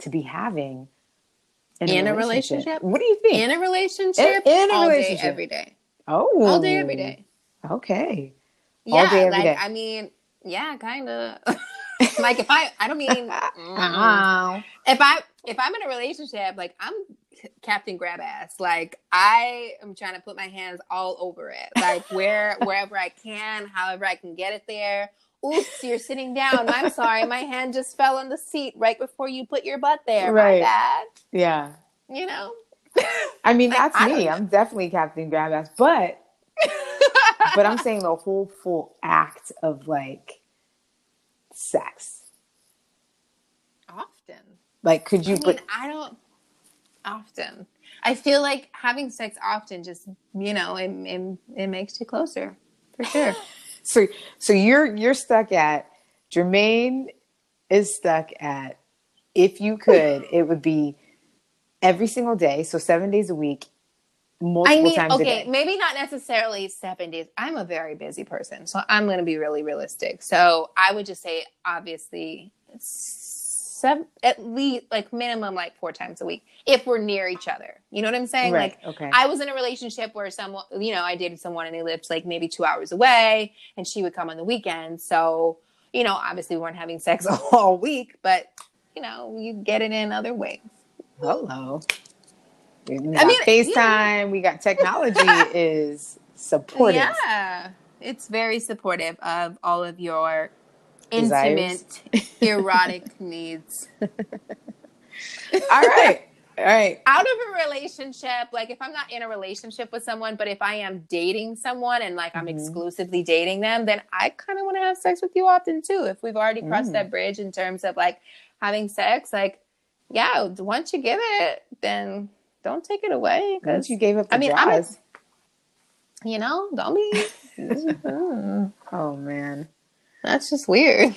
to be having In a relationship? what do you think In a relationship, in a all relationship. day, every day, oh all day, every day. okay All Yeah, day, every like day. I mean, yeah, kind of. like if I, I don't mean, mm, if I if I'm in a relationship, like I'm Captain Grab Ass. Like I am trying to put my hands all over it, like where wherever I can, however I can get it there. oops, you're sitting down. I'm sorry, my hand just fell on the seat right before you put your butt there. Right. My bad. Yeah. You know? I mean, Like, that's I me. I'm definitely Captain Grab Ass, but but I'm saying the whole full act of like sex. often. Like, could you? I mean, but I don't often. I feel like having sex often just, you know, it, it, it makes you closer for sure. so so you're you're stuck at Jermaine is stuck at if you could, it would be every single day, so seven days a week, multiple I mean, times a day. okay, maybe not necessarily seven days. I'm a very busy person, so I'm going to be really realistic. So I would just say, obviously, seven, at least like minimum like four times a week if we're near each other. You know what I'm saying? Right. Like, okay. I was in a relationship where someone, you know, I dated someone and they lived like maybe two hours away, and she would come on the weekend. So, you know, obviously we weren't having sex all week, but you know, you get it in other ways. Hello. We I mean, FaceTime. We got technology is supportive. Yeah, it's very supportive of all of your Desires. intimate, erotic needs. All right. All right. Out of a relationship, like if I'm not in a relationship with someone, but if I am dating someone and like I'm Mhm. exclusively dating them, then I kind of want to have sex with you often too. If we've already crossed Mm. that bridge in terms of like having sex, like yeah, once you give it, then don't take it away. Once Because you gave up the I mean, I'm a- you know, don't be. Mm, oh man. That's just weird.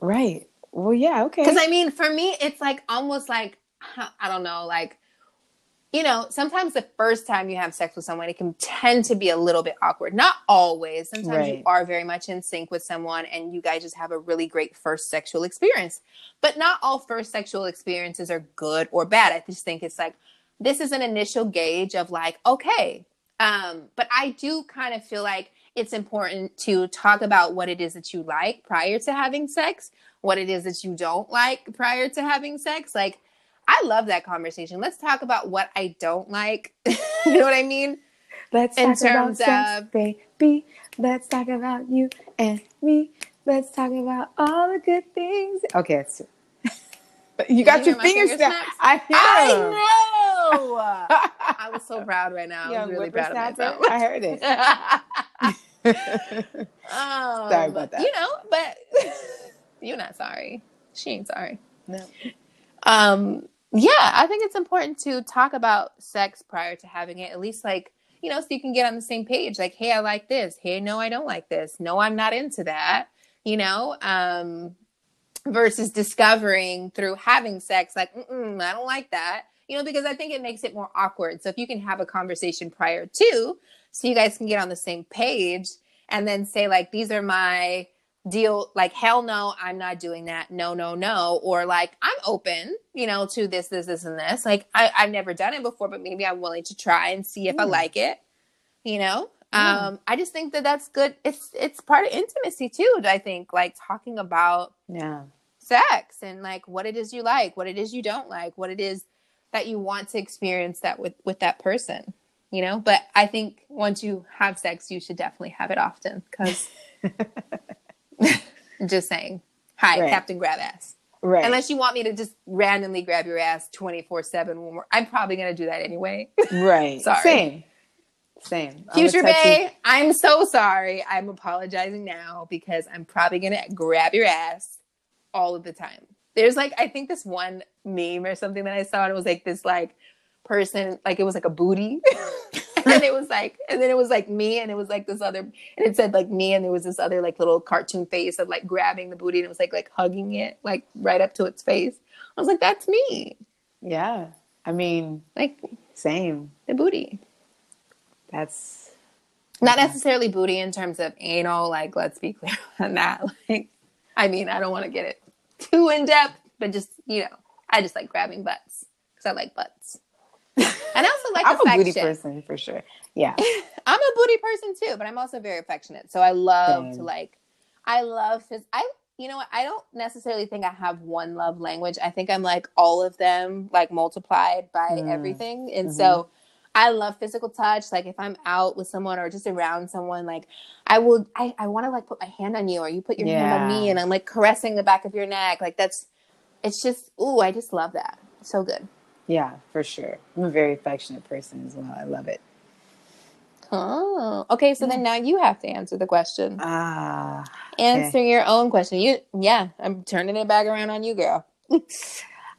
Right. Well, yeah. Okay. Because I mean, for me, it's like almost like I don't know, like you know, sometimes the first time you have sex with someone, it can tend to be a little bit awkward. Not always. Sometimes you are very much in sync with someone, and you guys just have a really great first sexual experience. But not all first sexual experiences are good or bad. I just think it's like this is an initial gauge of like, okay. Um, but I do kind of feel like it's important to talk about what it is that you like prior to having sex, what it is that you don't like prior to having sex. Like, I love that conversation. Let's talk about what I don't like. you know what I mean? Let's in talk about sex, baby. Let's talk about you and me. Let's talk about all the good things. Okay, it's you got you your fingers finger down. I hear I know. I was so proud right now. I Young was really proud of myself. I heard it. um, Sorry about that. You know, but you're not sorry. She ain't sorry. no. Um, yeah, I think it's important to talk about sex prior to having it, at least like, you know, so you can get on the same page. Like, hey, I like this. Hey, no, I don't like this. No, I'm not into that. You know, um, versus discovering through having sex, like, Mm-mm, I don't like that. You know, because I think it makes it more awkward. So if you can have a conversation prior to, so you guys can get on the same page and then say, like, these are my deal like hell no i'm not doing that no no no or like i'm open you know to this this this and this like I, i've never done it before but maybe i'm willing to try and see if i Mm. like it you know Yeah. um i just think that that's good it's it's part of intimacy too i think like talking about Yeah. sex and like what it is you like what it is you don't like what it is that you want to experience that with with that person you know but i think once you have sex you should definitely have it often because just saying hi Right. captain grab ass Right. unless you want me to just randomly grab your ass 24 7 when we're i'm probably going to do that anyway right. Sorry. Same. Same. Future touchy- bay i'm so sorry i'm apologizing now because i'm probably going to grab your ass all of the time there's like i think this one meme or something that i saw and it was like this like person like it was like a booty. And it was like and then it was like me and it was like this other and it said like me and there was this other like little cartoon face of like grabbing the booty and it was like like hugging it like right up to its face. I was like that's me. Yeah. I mean, like same. the booty. That's not necessarily booty in terms of anal like let's be clear on that. Like i mean i don't want to get it too in depth but just you know i just like grabbing butts because i like butts and i also like I'm a booty person for sure. Yeah. i'm a booty person too but i'm also very affectionate so i love to like i love phys- i you know what i don't necessarily think i have one love language i think i'm like all of them like multiplied by Mm. everything and Mhm. so I love physical touch. Like if I'm out with someone or just around someone, like I will, I, I want to like put my hand on you or you put your hand on me and I'm like caressing the back of your neck. Like that's, it's just, ooh, I just love that. So good. Yeah, for sure. I'm a very affectionate person as well. I love it. Oh, okay. So then now you have to answer the question. Ah, Answer your own question. You, yeah, I'm turning it back around on you, girl.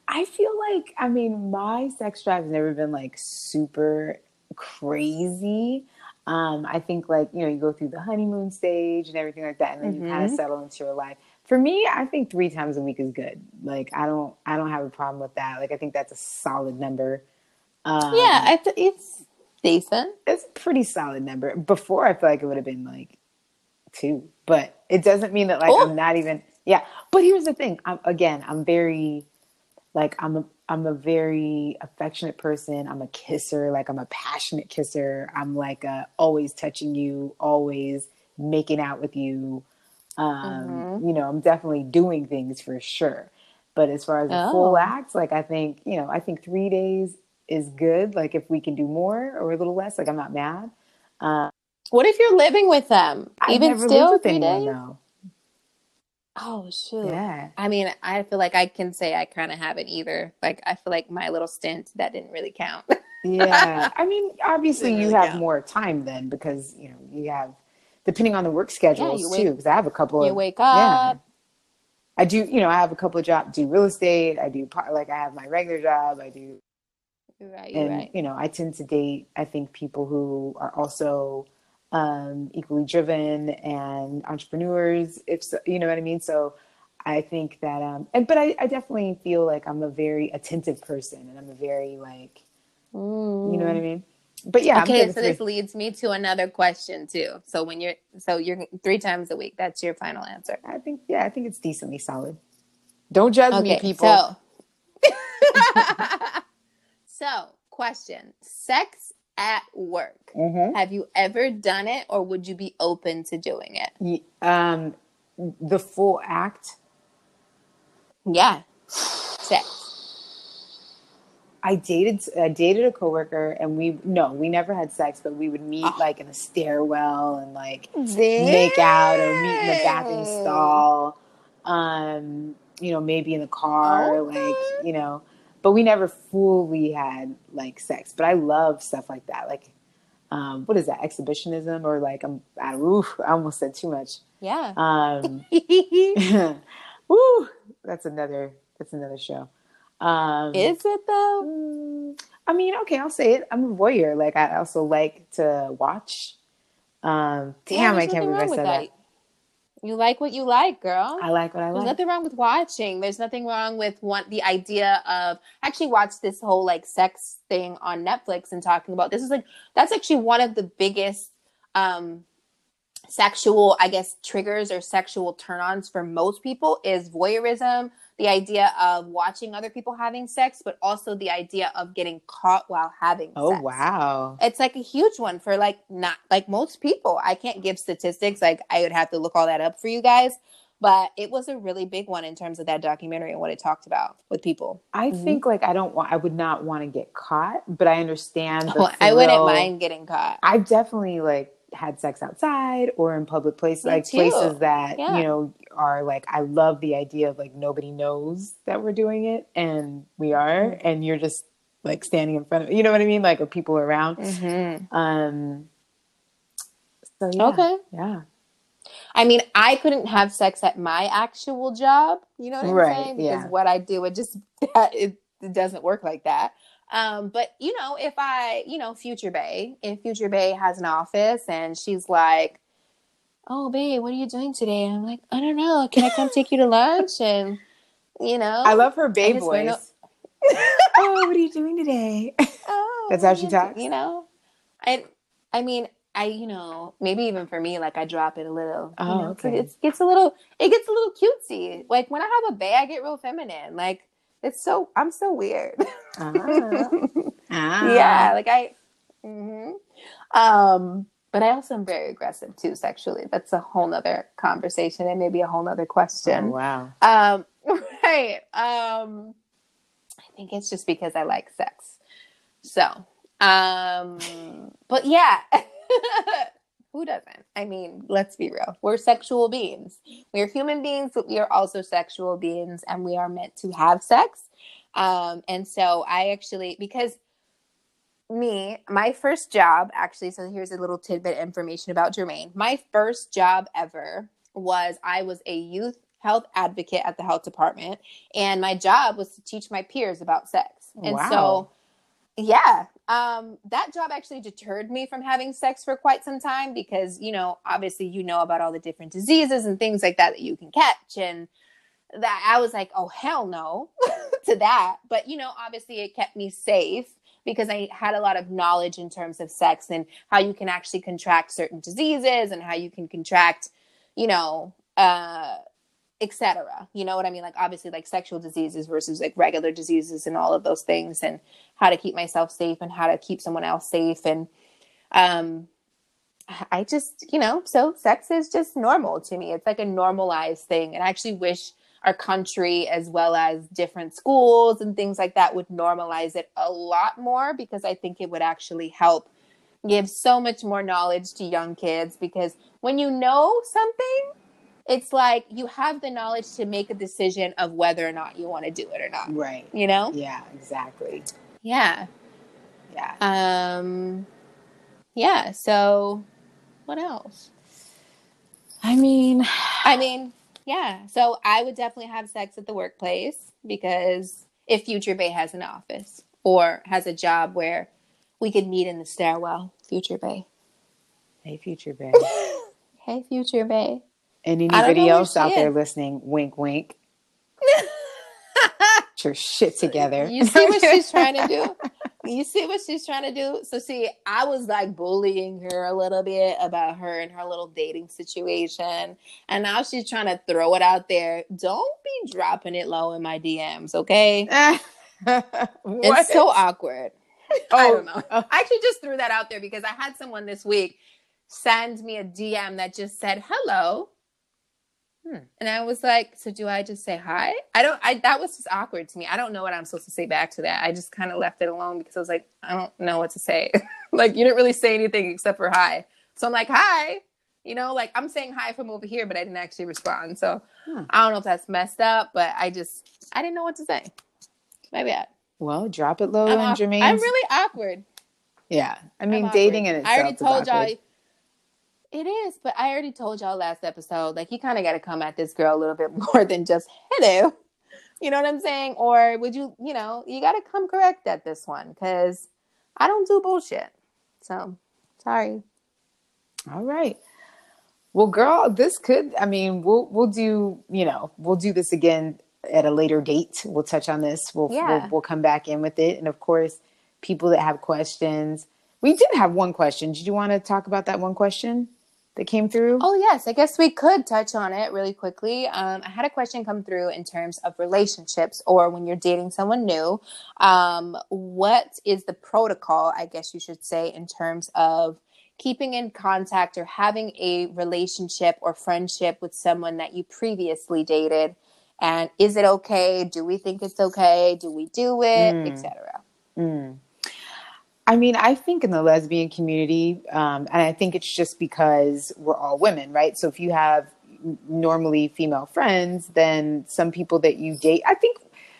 I feel like I mean my sex drive has never been like super crazy. Um, I think like you know you go through the honeymoon stage and everything like that, and then you kind of settle into your life. For me, I think three times a week is good. Like I don't I don't have a problem with that. Like I think that's a solid number. Um, yeah, I th- it's decent. it's a pretty solid number. Before I feel like it would have been like two, but it doesn't mean that like Oh. I'm not even. Yeah, but here's the thing. I'm again. I'm very like I'm a I'm a very affectionate person. I'm a kisser. Like I'm a passionate kisser. I'm like uh always touching you, always making out with you. Um, You know, I'm definitely doing things for sure. But as far as a Oh. full act, like I think you know, I think three days is good. Like if we can do more or a little less, like I'm not mad. What if you're living with them? I've Even still, three days? though. Oh shoot. Yeah. I mean, I feel like I can say I kind of haven't either. Like, I feel like my little stint that didn't really count. Yeah. I mean, obviously Didn't you really have count. more time then because, you know, you have depending on the work schedules yeah, you too, because I have a couple you of wake yeah. I do, you know, I have a couple of jobs, do real estate, I do part like I have my regular job, I do You're right. You're and right. you know, I tend to date I think people who are also um equally driven and entrepreneurs if so, you know what I mean? So I think that um and but I, I definitely feel like I'm a very attentive person and I'm a very like you know what I mean? But yeah, okay, so this leads me to another question too. So when you're, so you're three times a week. That's your final answer. I think yeah, I think it's decently solid. Don't judge me, people. so. so, question: Sex at work. Mhm. Have you ever done it, or would you be open to doing it? Um, the full act. Yeah, sex. I dated I dated a coworker, and we no, we never had sex, but we would meet Ah. like in a stairwell and like make out or meet in the bathroom stall. Um, you know, maybe in the car, Okay. like you know, but we never fully had like sex. But I love stuff like that, like. Um, what is that exhibitionism or like I'm I, oof, I almost said too much. Yeah. Um, Woo! That's another. That's another show. Um, Is it though? mm, I mean, okay, I'll say it. I'm a voyeur. Like I also like to watch. Um, Yeah, damn, I there's can't believe I said that. You like what you like, girl. I like what I There's like. nothing wrong with watching. There's nothing wrong with one the idea of I actually watched this whole like sex thing on Netflix and talking about this is like that's actually one of the biggest um sexual I guess triggers or sexual turn-ons for most people is voyeurism, the idea of watching other people having sex, but also the idea of getting caught while having Oh sex. wow! It's like a huge one for like not like most people. I can't give statistics. Like I would have to look all that up for you guys. But it was a really big one in terms of that documentary and what it talked about with people. I mm-hmm. think like I don't want. I would not want to get caught, but I understand. The Oh, I wouldn't mind getting caught. I've definitely like had sex outside or in public places, Me like too. places that Yeah. you know are like. I love the idea of like nobody knows that we're doing it, and we are, Mm-hmm. and you're just like standing in front of you know what I mean, like or people around. Mm-hmm. Um. So yeah, Okay. yeah, I mean, I couldn't have sex at my actual job. You know what I'm Right, saying? Because yeah. what I do, it just it, it doesn't work like that. Um, but you know, if I, you know, Future Bay, if Future Bay has an office and she's like, "Oh, babe, what are you doing today?" And I'm like, "I don't know. Can I come take you to lunch?" And you know, I love her babe voice. no- oh, what are you doing today? Oh, That's how she you talks? You know, I, I mean, I, you know, maybe even for me, like I drop it a little. you Oh, know, okay. It gets a little, it gets a little cutesy. Like when I have a bay, I get real feminine. Like it's so, I'm so weird. Ah. Ah. yeah, like I, hmm um, but I also am very aggressive too sexually. That's a whole nother conversation and maybe a whole nother Oh, question. wow. Um, right. Um, I think it's just because I like sex. So, Um, but yeah, who doesn't? I mean, let's be real. We're sexual beings. We are human beings, but we are also sexual beings, and we are meant to have sex. Um, and so I actually, because me, my first job actually, so here's a little tidbit information about Jermaine. My first job ever was I was a youth health advocate at the health department, and my job was to teach my peers about sex. And Wow. so, yeah, um, that job actually deterred me from having sex for quite some time because, you know, obviously you know about all the different diseases and things like that that you can catch. And that I was like, oh, hell no to that. But, you know, obviously it kept me safe because I had a lot of knowledge in terms of sex and how you can actually contract certain diseases and how you can contract, you know, uh, etc. You know what I mean? Like obviously like sexual diseases versus like regular diseases and all of those things and how to keep myself safe and how to keep someone else safe and um I just, you know, so sex is just normal to me. It's like a normalized thing. And I actually wish our country, as well as different schools and things like that, would normalize it a lot more because I think it would actually help give so much more knowledge to young kids. Because when you know something, it's like you have the knowledge to make a decision of whether or not you want to do it or not, Right. you know? Yeah, exactly. Yeah. Yeah. Um, yeah. So, what else? I mean, I mean, yeah. So I would definitely have sex at the workplace because if Future Bay has an office or has a job where we could meet in the stairwell, Future Bay. hey, future Bay. Hey, Future Bay. And I anybody else out there listening, wink, wink. Get your shit together. You see what she's trying to do? You see what she's trying to do? So, see, I was like bullying her a little bit about her and her little dating situation. And now she's trying to throw it out there. Don't be dropping it low in my DMs, okay? It's so awkward. I Oh, don't know. Oh, oh. I actually just threw that out there because I had someone this week send me a DM that just said hello. Hmm. And I was like, so do I just say hi? I don't I that was just awkward to me. I don't know what I'm supposed to say back to that. I just kind of left it alone because I was like, I don't know what to say. like you didn't really say anything except for hi. So I'm like, hi. You know, like I'm saying hi from over here, but I didn't actually respond. So Hmm. I don't know if that's messed up, but I just I didn't know what to say. My bad. Well, drop it low I'm, on Jermaine's. I'm really awkward. Yeah, I mean, dating in itself. I already is told y'all. It is, but I already told y'all last episode. Like, you kind of got to come at this girl a little bit more than just hello. You know what I'm saying? Or would you, you know, you got to come correct at this one because I don't do bullshit. So, sorry. All right. Well, girl, this could. I mean, we'll we'll do. You know, we'll do this again at a later date. We'll touch on this. We'll Yeah. we'll, we'll come back in with it, and of course, people that have questions. We did have one question. Did you want to talk about that one question that came through? Oh, yes. I guess we could touch on it really quickly. Um, I had a question come through in terms of relationships or when you're dating someone new. Um, what is the protocol, I guess you should say, in terms of keeping in contact or having a relationship or friendship with someone that you previously dated? And is it okay? Do we think it's okay? Do we do it? Mm. Etc. Mm. I mean, I think in the lesbian community, um, and I think it's just because we're all women, right? So if you have normally female friends, then some people that you date, I think,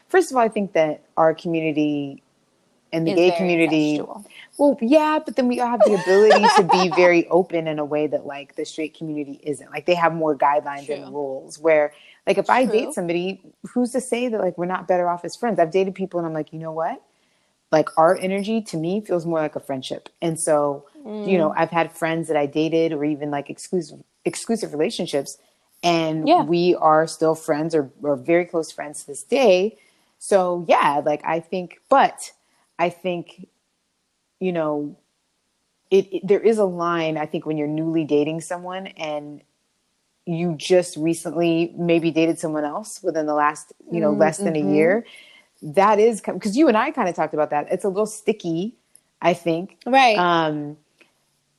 first of all, I think that our community and the Is gay community, incestual. well, yeah, but then we all have the ability to be very open in a way that like the straight community isn't. Like they have more guidelines and rules where like if I date somebody, who's to say that like we're not better off as friends? I've dated people and I'm like, you know what? Like our energy to me feels more like a friendship. And so, you know, I've had friends that I dated or even like exclusive exclusive relationships and Yeah. we are still friends or, or very close friends to this day. So yeah, like I think, but I think, you know, it, it there is a line I think when you're newly dating someone and you just recently maybe dated someone else within the last you know less than Mm-hmm. a year that is because you and I kind of talked about that it's a little sticky I think Right. um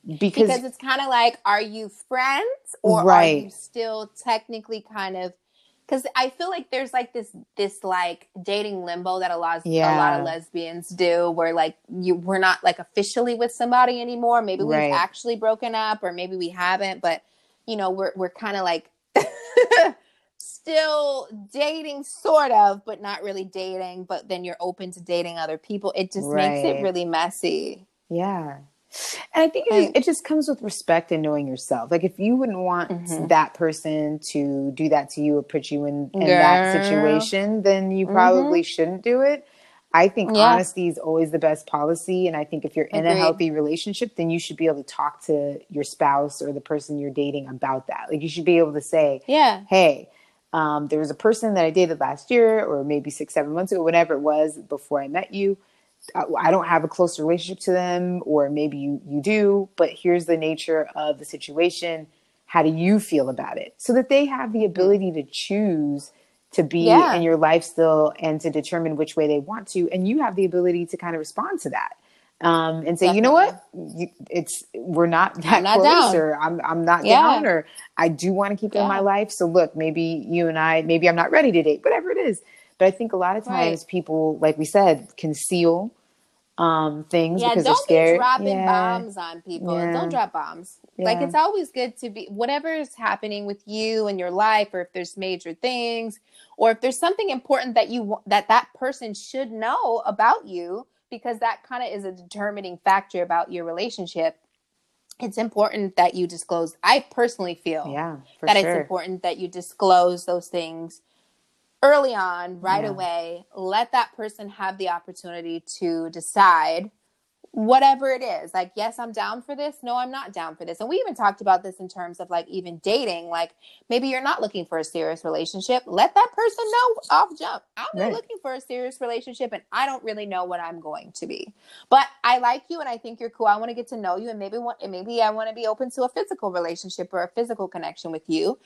because, because it's kind of like are you friends or are Right. you still technically kind of because I feel like there's like this this like dating limbo that a lot a lot of lesbians do, where like you we're not like officially with somebody anymore. Maybe we've Right. actually broken up, or maybe we haven't, but you know we're we're kind of like still dating, sort of, but not really dating. But then you're open to dating other people. It just makes it really messy. Yeah. And I think it, it just comes with respect and knowing yourself. Like if you wouldn't want Mhm. that person to do that to you or put you in, in that situation, then you probably shouldn't do it. I think Yeah. honesty is always the best policy. And I think if you're in a healthy relationship, then you should be able to talk to your spouse or the person you're dating about that. Like you should be able to say, Yeah. hey, um, there was a person that I dated last year, or maybe six, seven months ago, whatever it was before I met you. I, I don't have a close relationship to them, or maybe you you do, but here's the nature of the situation. How do you feel about it? So that they have the ability to choose to be Yeah. in your life still and to determine which way they want to, and you have the ability to kind of respond to that. Um, and say, you know what, you, it's we're not that not close, down. or I'm I'm not Yeah. down, or I do want to keep it in my life. So look, maybe you and I, maybe I'm not ready to date, whatever it is. But I think a lot of times Right. people, like we said, conceal um, things Yeah, because they're scared. dropping Yeah. bombs on people. Yeah. Don't drop bombs. Like it's always good to be whatever is happening with you and your life, or if there's major things, or if there's something important that you that that person should know about you, because that kind of is a determining factor about your relationship. It's important that you disclose. I personally feel Yeah, that sure. it's important that you disclose those things early on, right Yeah. away. Let that person have the opportunity to decide whatever it is. Like, yes, I'm down for this. No, I'm not down for this. And we even talked about this in terms of like even dating. Like, maybe you're not looking for a serious relationship. Let that person know off jump. I'm not Right. looking for a serious relationship and I don't really know what I'm going to be. But I like you and I think you're cool. I want to get to know you and maybe want and maybe I want to be open to a physical relationship or a physical connection with you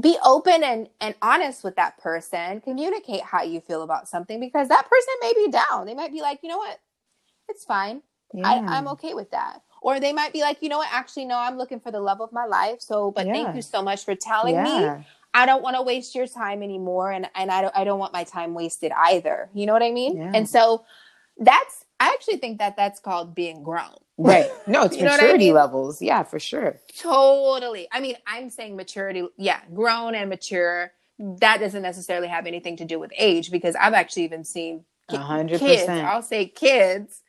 be open and, and honest with that person. Communicate how you feel about something because that person may be down. They might be like, you know what? It's fine. I, Yeah. I'm okay with that. Or they might be like, you know what? Actually, no, I'm looking for the love of my life. So, but Yeah. thank you so much for telling yeah. me. I don't want to waste your time anymore. And, and I don't, I don't want my time wasted either. You know what I mean? Yeah. And so that's, I actually think that that's called being grown. Right. No, it's what I maturity mean? levels. Yeah, for sure. Totally. I mean, I'm saying maturity, yeah, grown and mature. That doesn't necessarily have anything to do with age because I've actually even seen ki- A hundred kids. I'll say kids,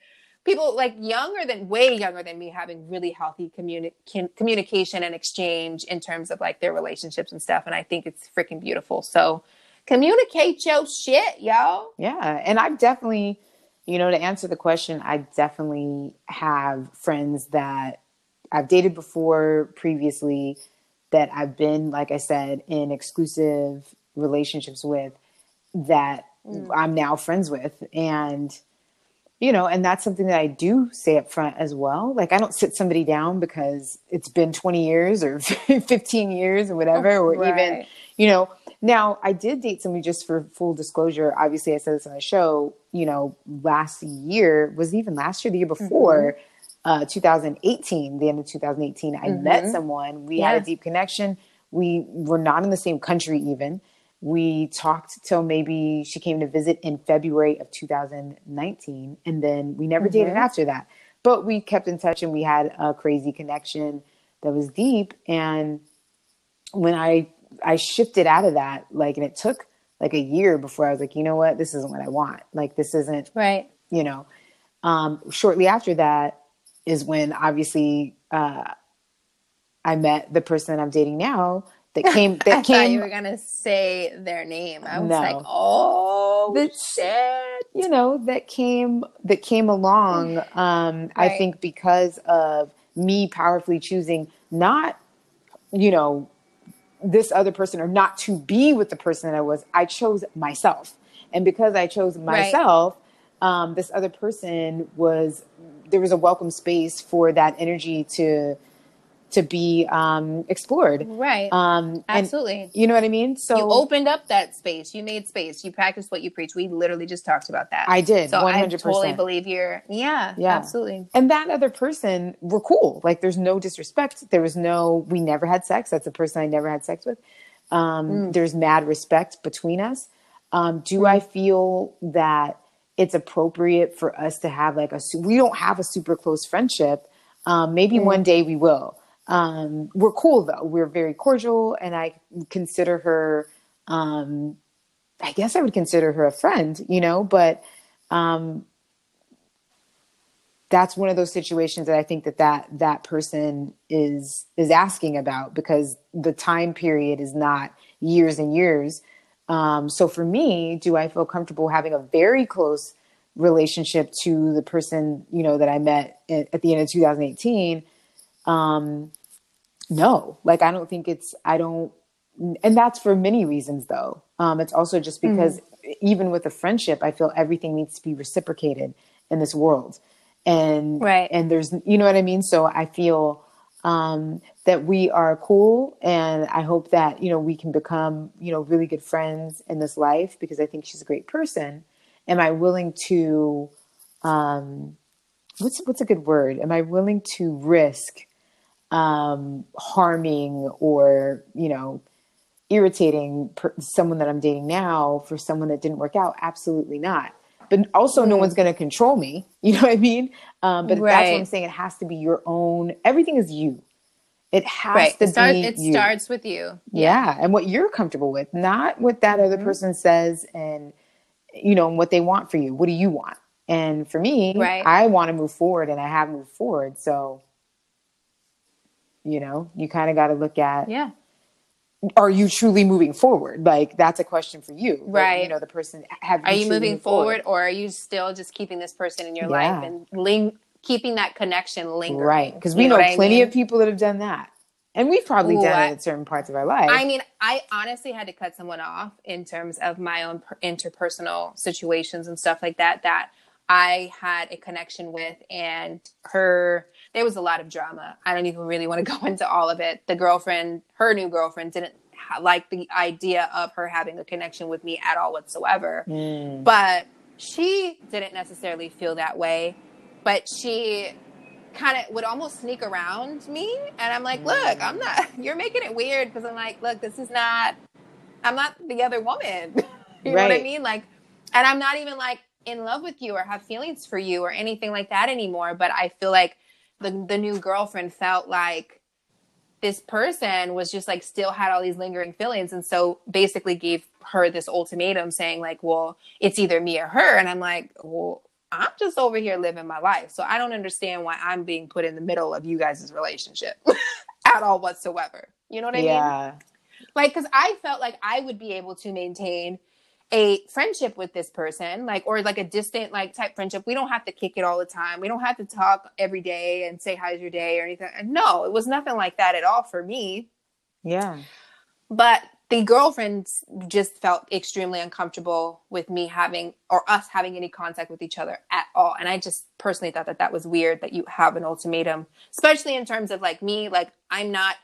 people like younger than, way younger than me, having really healthy communi- communication and exchange in terms of like their relationships and stuff. And I think it's freaking beautiful. So communicate your shit, yo. Yeah. And I've definitely, you know, to answer the question, I definitely have friends that I've dated before previously that I've been, like I said, in exclusive relationships with that Mm. I'm now friends with. And, you know, and that's something that I do say up front as well. Like, I don't sit somebody down because it's been 20 years or 15 years or whatever, or even, you know, now I did date somebody just for full disclosure. Obviously, I said this on the show, you know, last year was even last year, the year before. Uh, 2018, the end of 2018, I met someone. We had a deep connection. We were not in the same country, even. We talked till maybe she came to visit in February of 2019, and then we never dated after that. But we kept in touch and we had a crazy connection that was deep. And when I I shifted out of that, like, and it took like a year before I was like, you know what, this isn't what I want. Like, this isn't Right. you know. Um, shortly after that is when obviously uh, I met the person I'm dating now. That came. I That thought you were going to say their name. I was No. like, oh, The- shit. you know that came that came along um i think because of me powerfully choosing not you know this other person or not to be with the person that i was i chose myself and because i chose myself um this other person was there was a welcome space for that energy to to be um explored Right. um and Absolutely. you know what i mean so you opened up that space. You made space. You practiced what you preach. We literally just talked about that. I did, So I 100%. totally believe you're. Yeah. Yeah. Absolutely. and that other person were cool. Like there's no disrespect. There was no, we never had sex. That's a person I never had sex with. Um, Mm. There's mad respect between us. Um, do I feel that it's appropriate for us to have like a, su- we don't have a super close friendship. Um, maybe Mm. one day we will. Um, we're cool though. We're very cordial and I consider her, um, I guess I would consider her a friend, you know, but, um, that's one of those situations that I think that that, that person is, is asking about because the time period is not years and years. Um, so for me, do I feel comfortable having a very close relationship to the person, you know, that I met at, at the end of 2018? Um, no, like, I don't think it's, I don't, and that's for many reasons though. Um, it's also just because even with a friendship, I feel everything needs to be reciprocated in this world. And, Right. and there's, you know what I mean? So I feel, um, that we are cool and I hope that, you know, we can become, you know, really good friends in this life because I think she's a great person. Am I willing to, um, what's, what's a good word? Am I willing to risk, um, harming or, you know, irritating per- someone that I'm dating now for someone that didn't work out? Absolutely not. But also, no one's going to control me. You know what I mean? Um, but that's what I'm saying. It has to be your own. Everything is you. It has Right. to It, start, be it you. starts with you. Yeah, and what you're comfortable with, not what that other person says, and you know and what they want for you. What do you want? And for me, Right. I want to move forward, and I have moved forward. So, you know, you kind of got to look at Yeah. are you truly moving forward? Like that's a question for you, Right. You know, the person have Are you moving forward or are you still just keeping this person in your Yeah. life and ling- keeping that connection lingering? right? Because You we know, what I plenty mean? of people that have done that, and we've probably Ooh, done I- it at certain parts of our life. I mean, I honestly had to cut someone off in terms of my own per- interpersonal situations and stuff like that that I had a connection with, and her. There was a lot of drama. I don't even really want to go into all of it. The girlfriend, her new girlfriend, didn't ha- like the idea of her having a connection with me at all whatsoever. Mm. But she didn't necessarily feel that way. But she kind of would almost sneak around me. And I'm like, look, I'm not, you're making it weird because I'm like, look, this is not, I'm not the other woman. you know what I mean? Like, and I'm not even like in love with you or have feelings for you or anything like that anymore. But I feel like the, the new girlfriend felt like this person was just like still had all these lingering feelings and so basically gave her this ultimatum saying like well it's either me or her. And i'm like well i'm just over here living my life so i don't understand why i'm being put in the middle of you guys' relationship at all whatsoever. You know what i mean? Yeah, like because i felt like i would be able to maintain a friendship with this person like or like a distant like type friendship. We don't have to kick it all the time. We don't have to talk every day and say how's your day? or anything. No it was nothing like that at all for me. Yeah, but the girlfriends just felt extremely uncomfortable with me having or us having any contact with each other at all. And i just personally thought that that was weird that you have an ultimatum especially in terms of like me like i'm not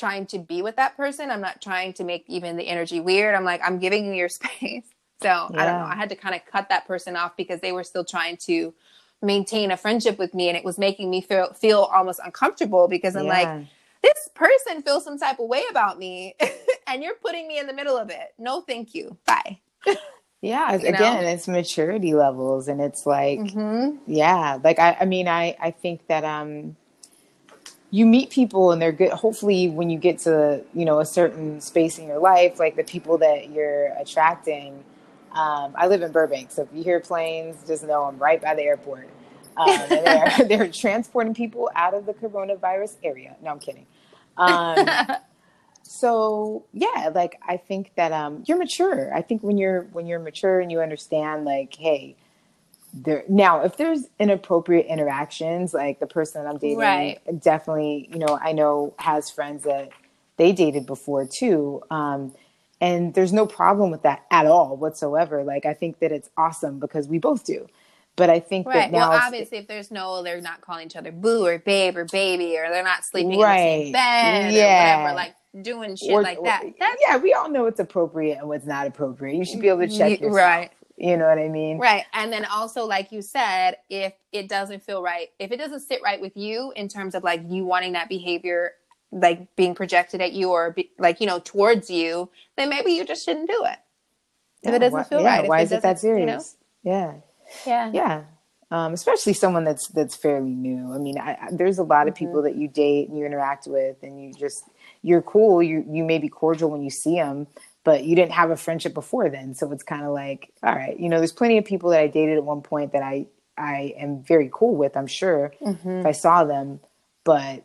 trying to be with that person i'm not trying to make even the energy weird i'm like i'm giving you your space so i don't know i had to kind of cut that person off because they were still trying to maintain a friendship with me and it was making me feel feel almost uncomfortable because i'm like this person feels some type of way about me and you're putting me in the middle of it. No, thank you. Bye. Yeah, you know? again, it's maturity levels, and it's like, Mm-hmm. yeah, like I, I mean, I, I think that um, you meet people and they're good. Hopefully, when you get to you know a certain space in your life, like the people that you're attracting. Um, I live in Burbank, so if you hear planes, just know I'm right by the airport. Um, they're they're transporting people out of the coronavirus area. No, I'm kidding. Um, so yeah like i think that um you're mature i think when you're when you're mature and you understand like hey there now if there's inappropriate interactions like the person that i'm dating Right. definitely you know i know has friends that they dated before too um and there's no problem with that at all whatsoever like i think that it's awesome because we both do but i think Right. that now well, obviously, if there's no, they're not calling each other boo or babe or baby, or they're not sleeping in the Right. same bed Yeah. or whatever, like doing shit or- like that. That's yeah we all know what's appropriate and what's not appropriate you should be able to check yourself right. You know what i mean Right. And then also, like you said, if it doesn't feel right, if it doesn't sit right with you in terms of like you wanting that behavior like being projected at you or be, like you know towards you, then maybe you just shouldn't do it if Yeah, it doesn't feel yeah, right. Why is it that doesn't, you know? serious? Yeah. Yeah. Yeah. Um, especially someone that's that's fairly new. I mean, I, I, there's a lot of Mm-hmm. people that you date and you interact with, and you just you're cool. You you may be cordial when you see them, but you didn't have a friendship before then. So it's kind of like, all right, you know, there's plenty of people that I dated at one point that I I am very cool with. I'm sure Mm-hmm. if I saw them, but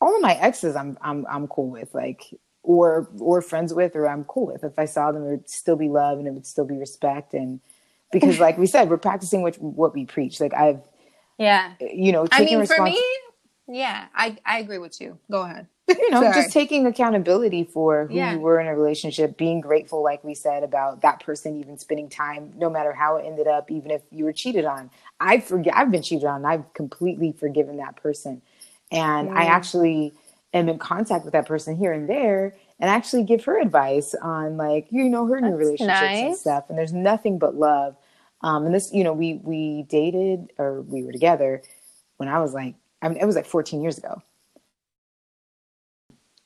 all of my exes, I'm I'm I'm cool with, like or or friends with, or I'm cool with. If I saw them, it would still be love and it would still be respect and because like we said we're practicing what what we preach like i've Yeah. you know I mean, for me, yeah, I, I agree with you. Go ahead. you know Sorry. just taking accountability for who Yeah. you were in a relationship being grateful like we said about that person even spending time no matter how it ended up even if you were cheated on i forget i've been cheated on i've completely forgiven that person and i Mm. actually am in contact with that person here and there and actually give her advice on like you know her new That's relationships and stuff and there's nothing but love um and this you know we we dated or we were together when i was like i mean it was like 14 years ago.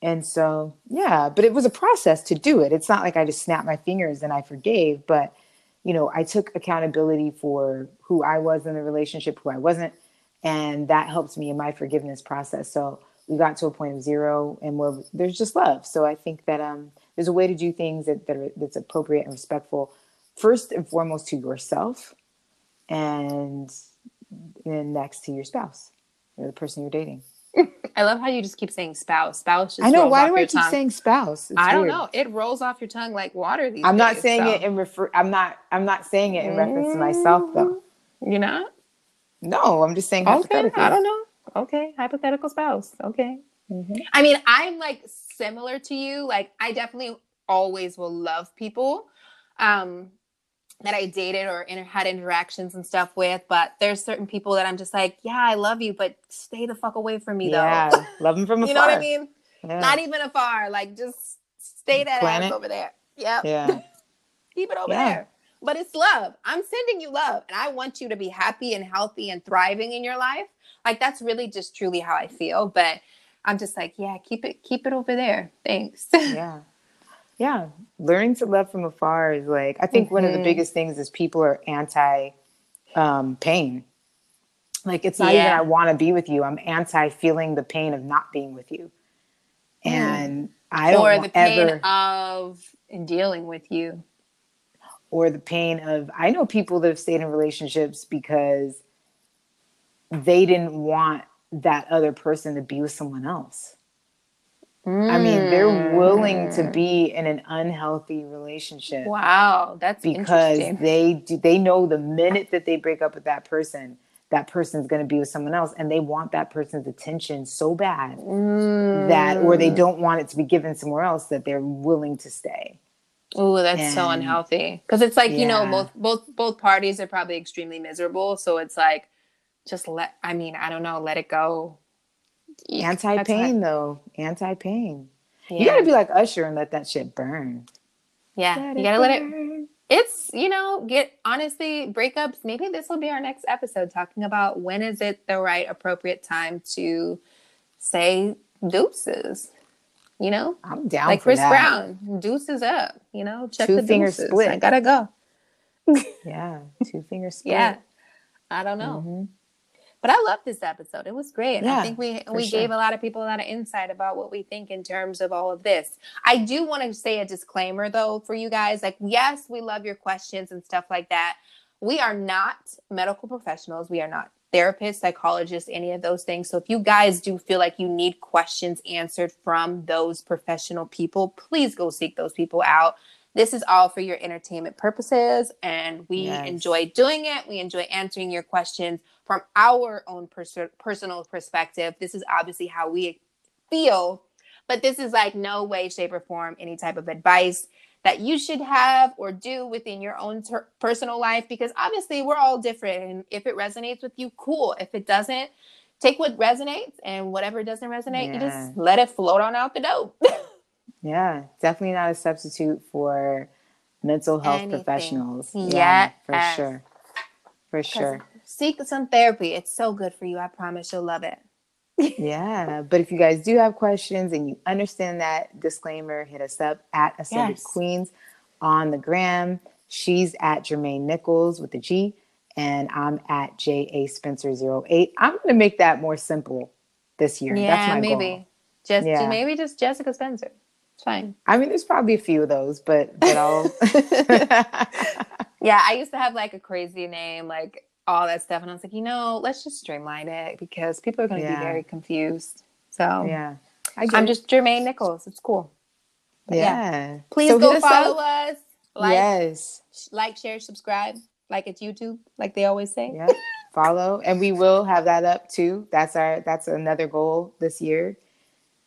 And so yeah but it was a process to do it. It's not like i just snapped my fingers and i forgave but you know i took accountability for who i was in the relationship who i wasn't and that helped me in my forgiveness process. So we got to a point of zero and where there's just love. So i think that um there's a way to do things that, that are, that's appropriate and respectful first and foremost to yourself and then next to your spouse or the person you're dating I love how you just keep saying spouse. Spouse just i know why do i keep tongue. saying spouse It's I don't weird. know. It rolls off your tongue like water these i'm not days, saying so. it in refer i'm not i'm not saying it in reference to myself though You're not? no i'm just saying Okay. I don't know. Okay. Hypothetical spouse. Okay. Mhm. I mean, I'm like similar to you. Like, I definitely always will love people um, that I dated or inter- had interactions and stuff with. But there's certain people that I'm just like, yeah, I love you, but stay the fuck away from me, though. yeah love them from afar you know what I mean? yeah. Not even afar. Like, just stay that Plan ass over there. Yep. yeah Keep it over Yeah. there. But it's love. I'm sending you love, and I want you to be happy and healthy and thriving in your life. Like that's really just truly how I feel. But I'm just like, yeah, keep it, keep it over there. Thanks. yeah yeah. Learning to love from afar is like i think one of the Mhm. biggest things is people are anti um pain. Like it's not even i want to be with you i'm anti feeling the pain of not being with you. And i don't or the pain ever of dealing with you. or the pain of i know people that have stayed in relationships because they didn't want that other person to be with someone else i mean they're willing to Mm. be in an unhealthy relationship Wow, that's because they do, they know the minute that they break up with that person that person's going to be with someone else and they want that person's attention so bad that or Mm. they don't want it to be given somewhere else that they're willing to stay Oh, that's so unhealthy. Because it's like you know, both both both parties are probably extremely miserable. So it's like, just let. I mean, I don't know. Let it go. Eek. That's anti-pain though anti-pain what- you got to be like usher and let that shit burn Yeah, you gotta let it. It's you know, get honestly breakups. Maybe this will be our next episode talking about when is it the right appropriate time to say deuces. You know, i'm down like Chris that. Brown, deuces up. You know, check Two the finger deuces. split. I gotta go. yeah two finger split Yeah, I don't know. Mhm. But I love this episode. It was great. And I think we we sure. gave a lot of people a lot of insight about what we think in terms of all of this. I do want to say a disclaimer though for you guys. Like, yes, we love your questions and stuff like that. We are not medical professionals. We are not therapists, psychologists, any of those things. So if you guys do feel like you need questions answered from those professional people, please go seek those people out. This is all for your entertainment purposes, and we Yes. enjoy doing it. We enjoy answering your questions from our own pers- personal perspective. This is obviously how we feel, but this is like no way, shape, or form any type of advice that you should have or do within your own ter- personal life because obviously we're all different. And if it resonates with you, cool. If it doesn't, take what resonates, and whatever doesn't resonate, you just let it float on out the dope. Yeah, definitely not a substitute for mental health Anything. professionals. Yeah, for sure. For sure. Seek some therapy. It's so good for you. I promise you'll love it. yeah. But if you guys do have questions and you understand that disclaimer, hit us up at Ascended Yes. Queens on the gram. She's at Germaine Nichols with the G, and I'm at JA Spencer08. I'm gonna make that more simple this year. That's Yeah, my maybe. goal. Just Yeah. maybe just Jessica Spencer. It's fine. I mean, there's probably a few of those, but but I'll Yeah, I used to have like a crazy name, like all that stuff, and I was like, you know, let's just streamline it because people are going to Yeah. be very confused. So yeah. I I'm just Germaine Nichols. It's cool. But yeah. Please So go hit us follow us. Like, yes. like, share, subscribe. Like it's YouTube, like they always say. Yeah. Follow, and we will have that up too. That's our that's another goal this year,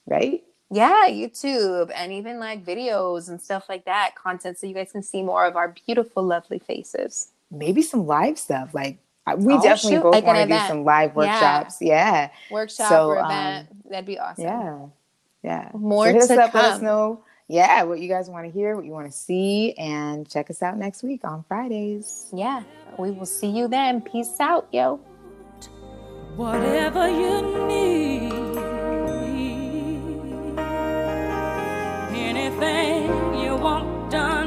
right? Yeah, YouTube and even like videos and stuff like that, content so you guys can see more of our beautiful, lovely faces. Maybe some live stuff. Like we oh, definitely shoot. both like want to do some live workshops. Yeah, yeah. workshop so, or um, event. That'd be awesome. Yeah, yeah. More so hit to us up, come. Let us know. Yeah, what you guys want to hear, what you want to see, and check us out next week on Fridays. Yeah, we will see you then. Peace out, yo. Whatever you need, anything you want done.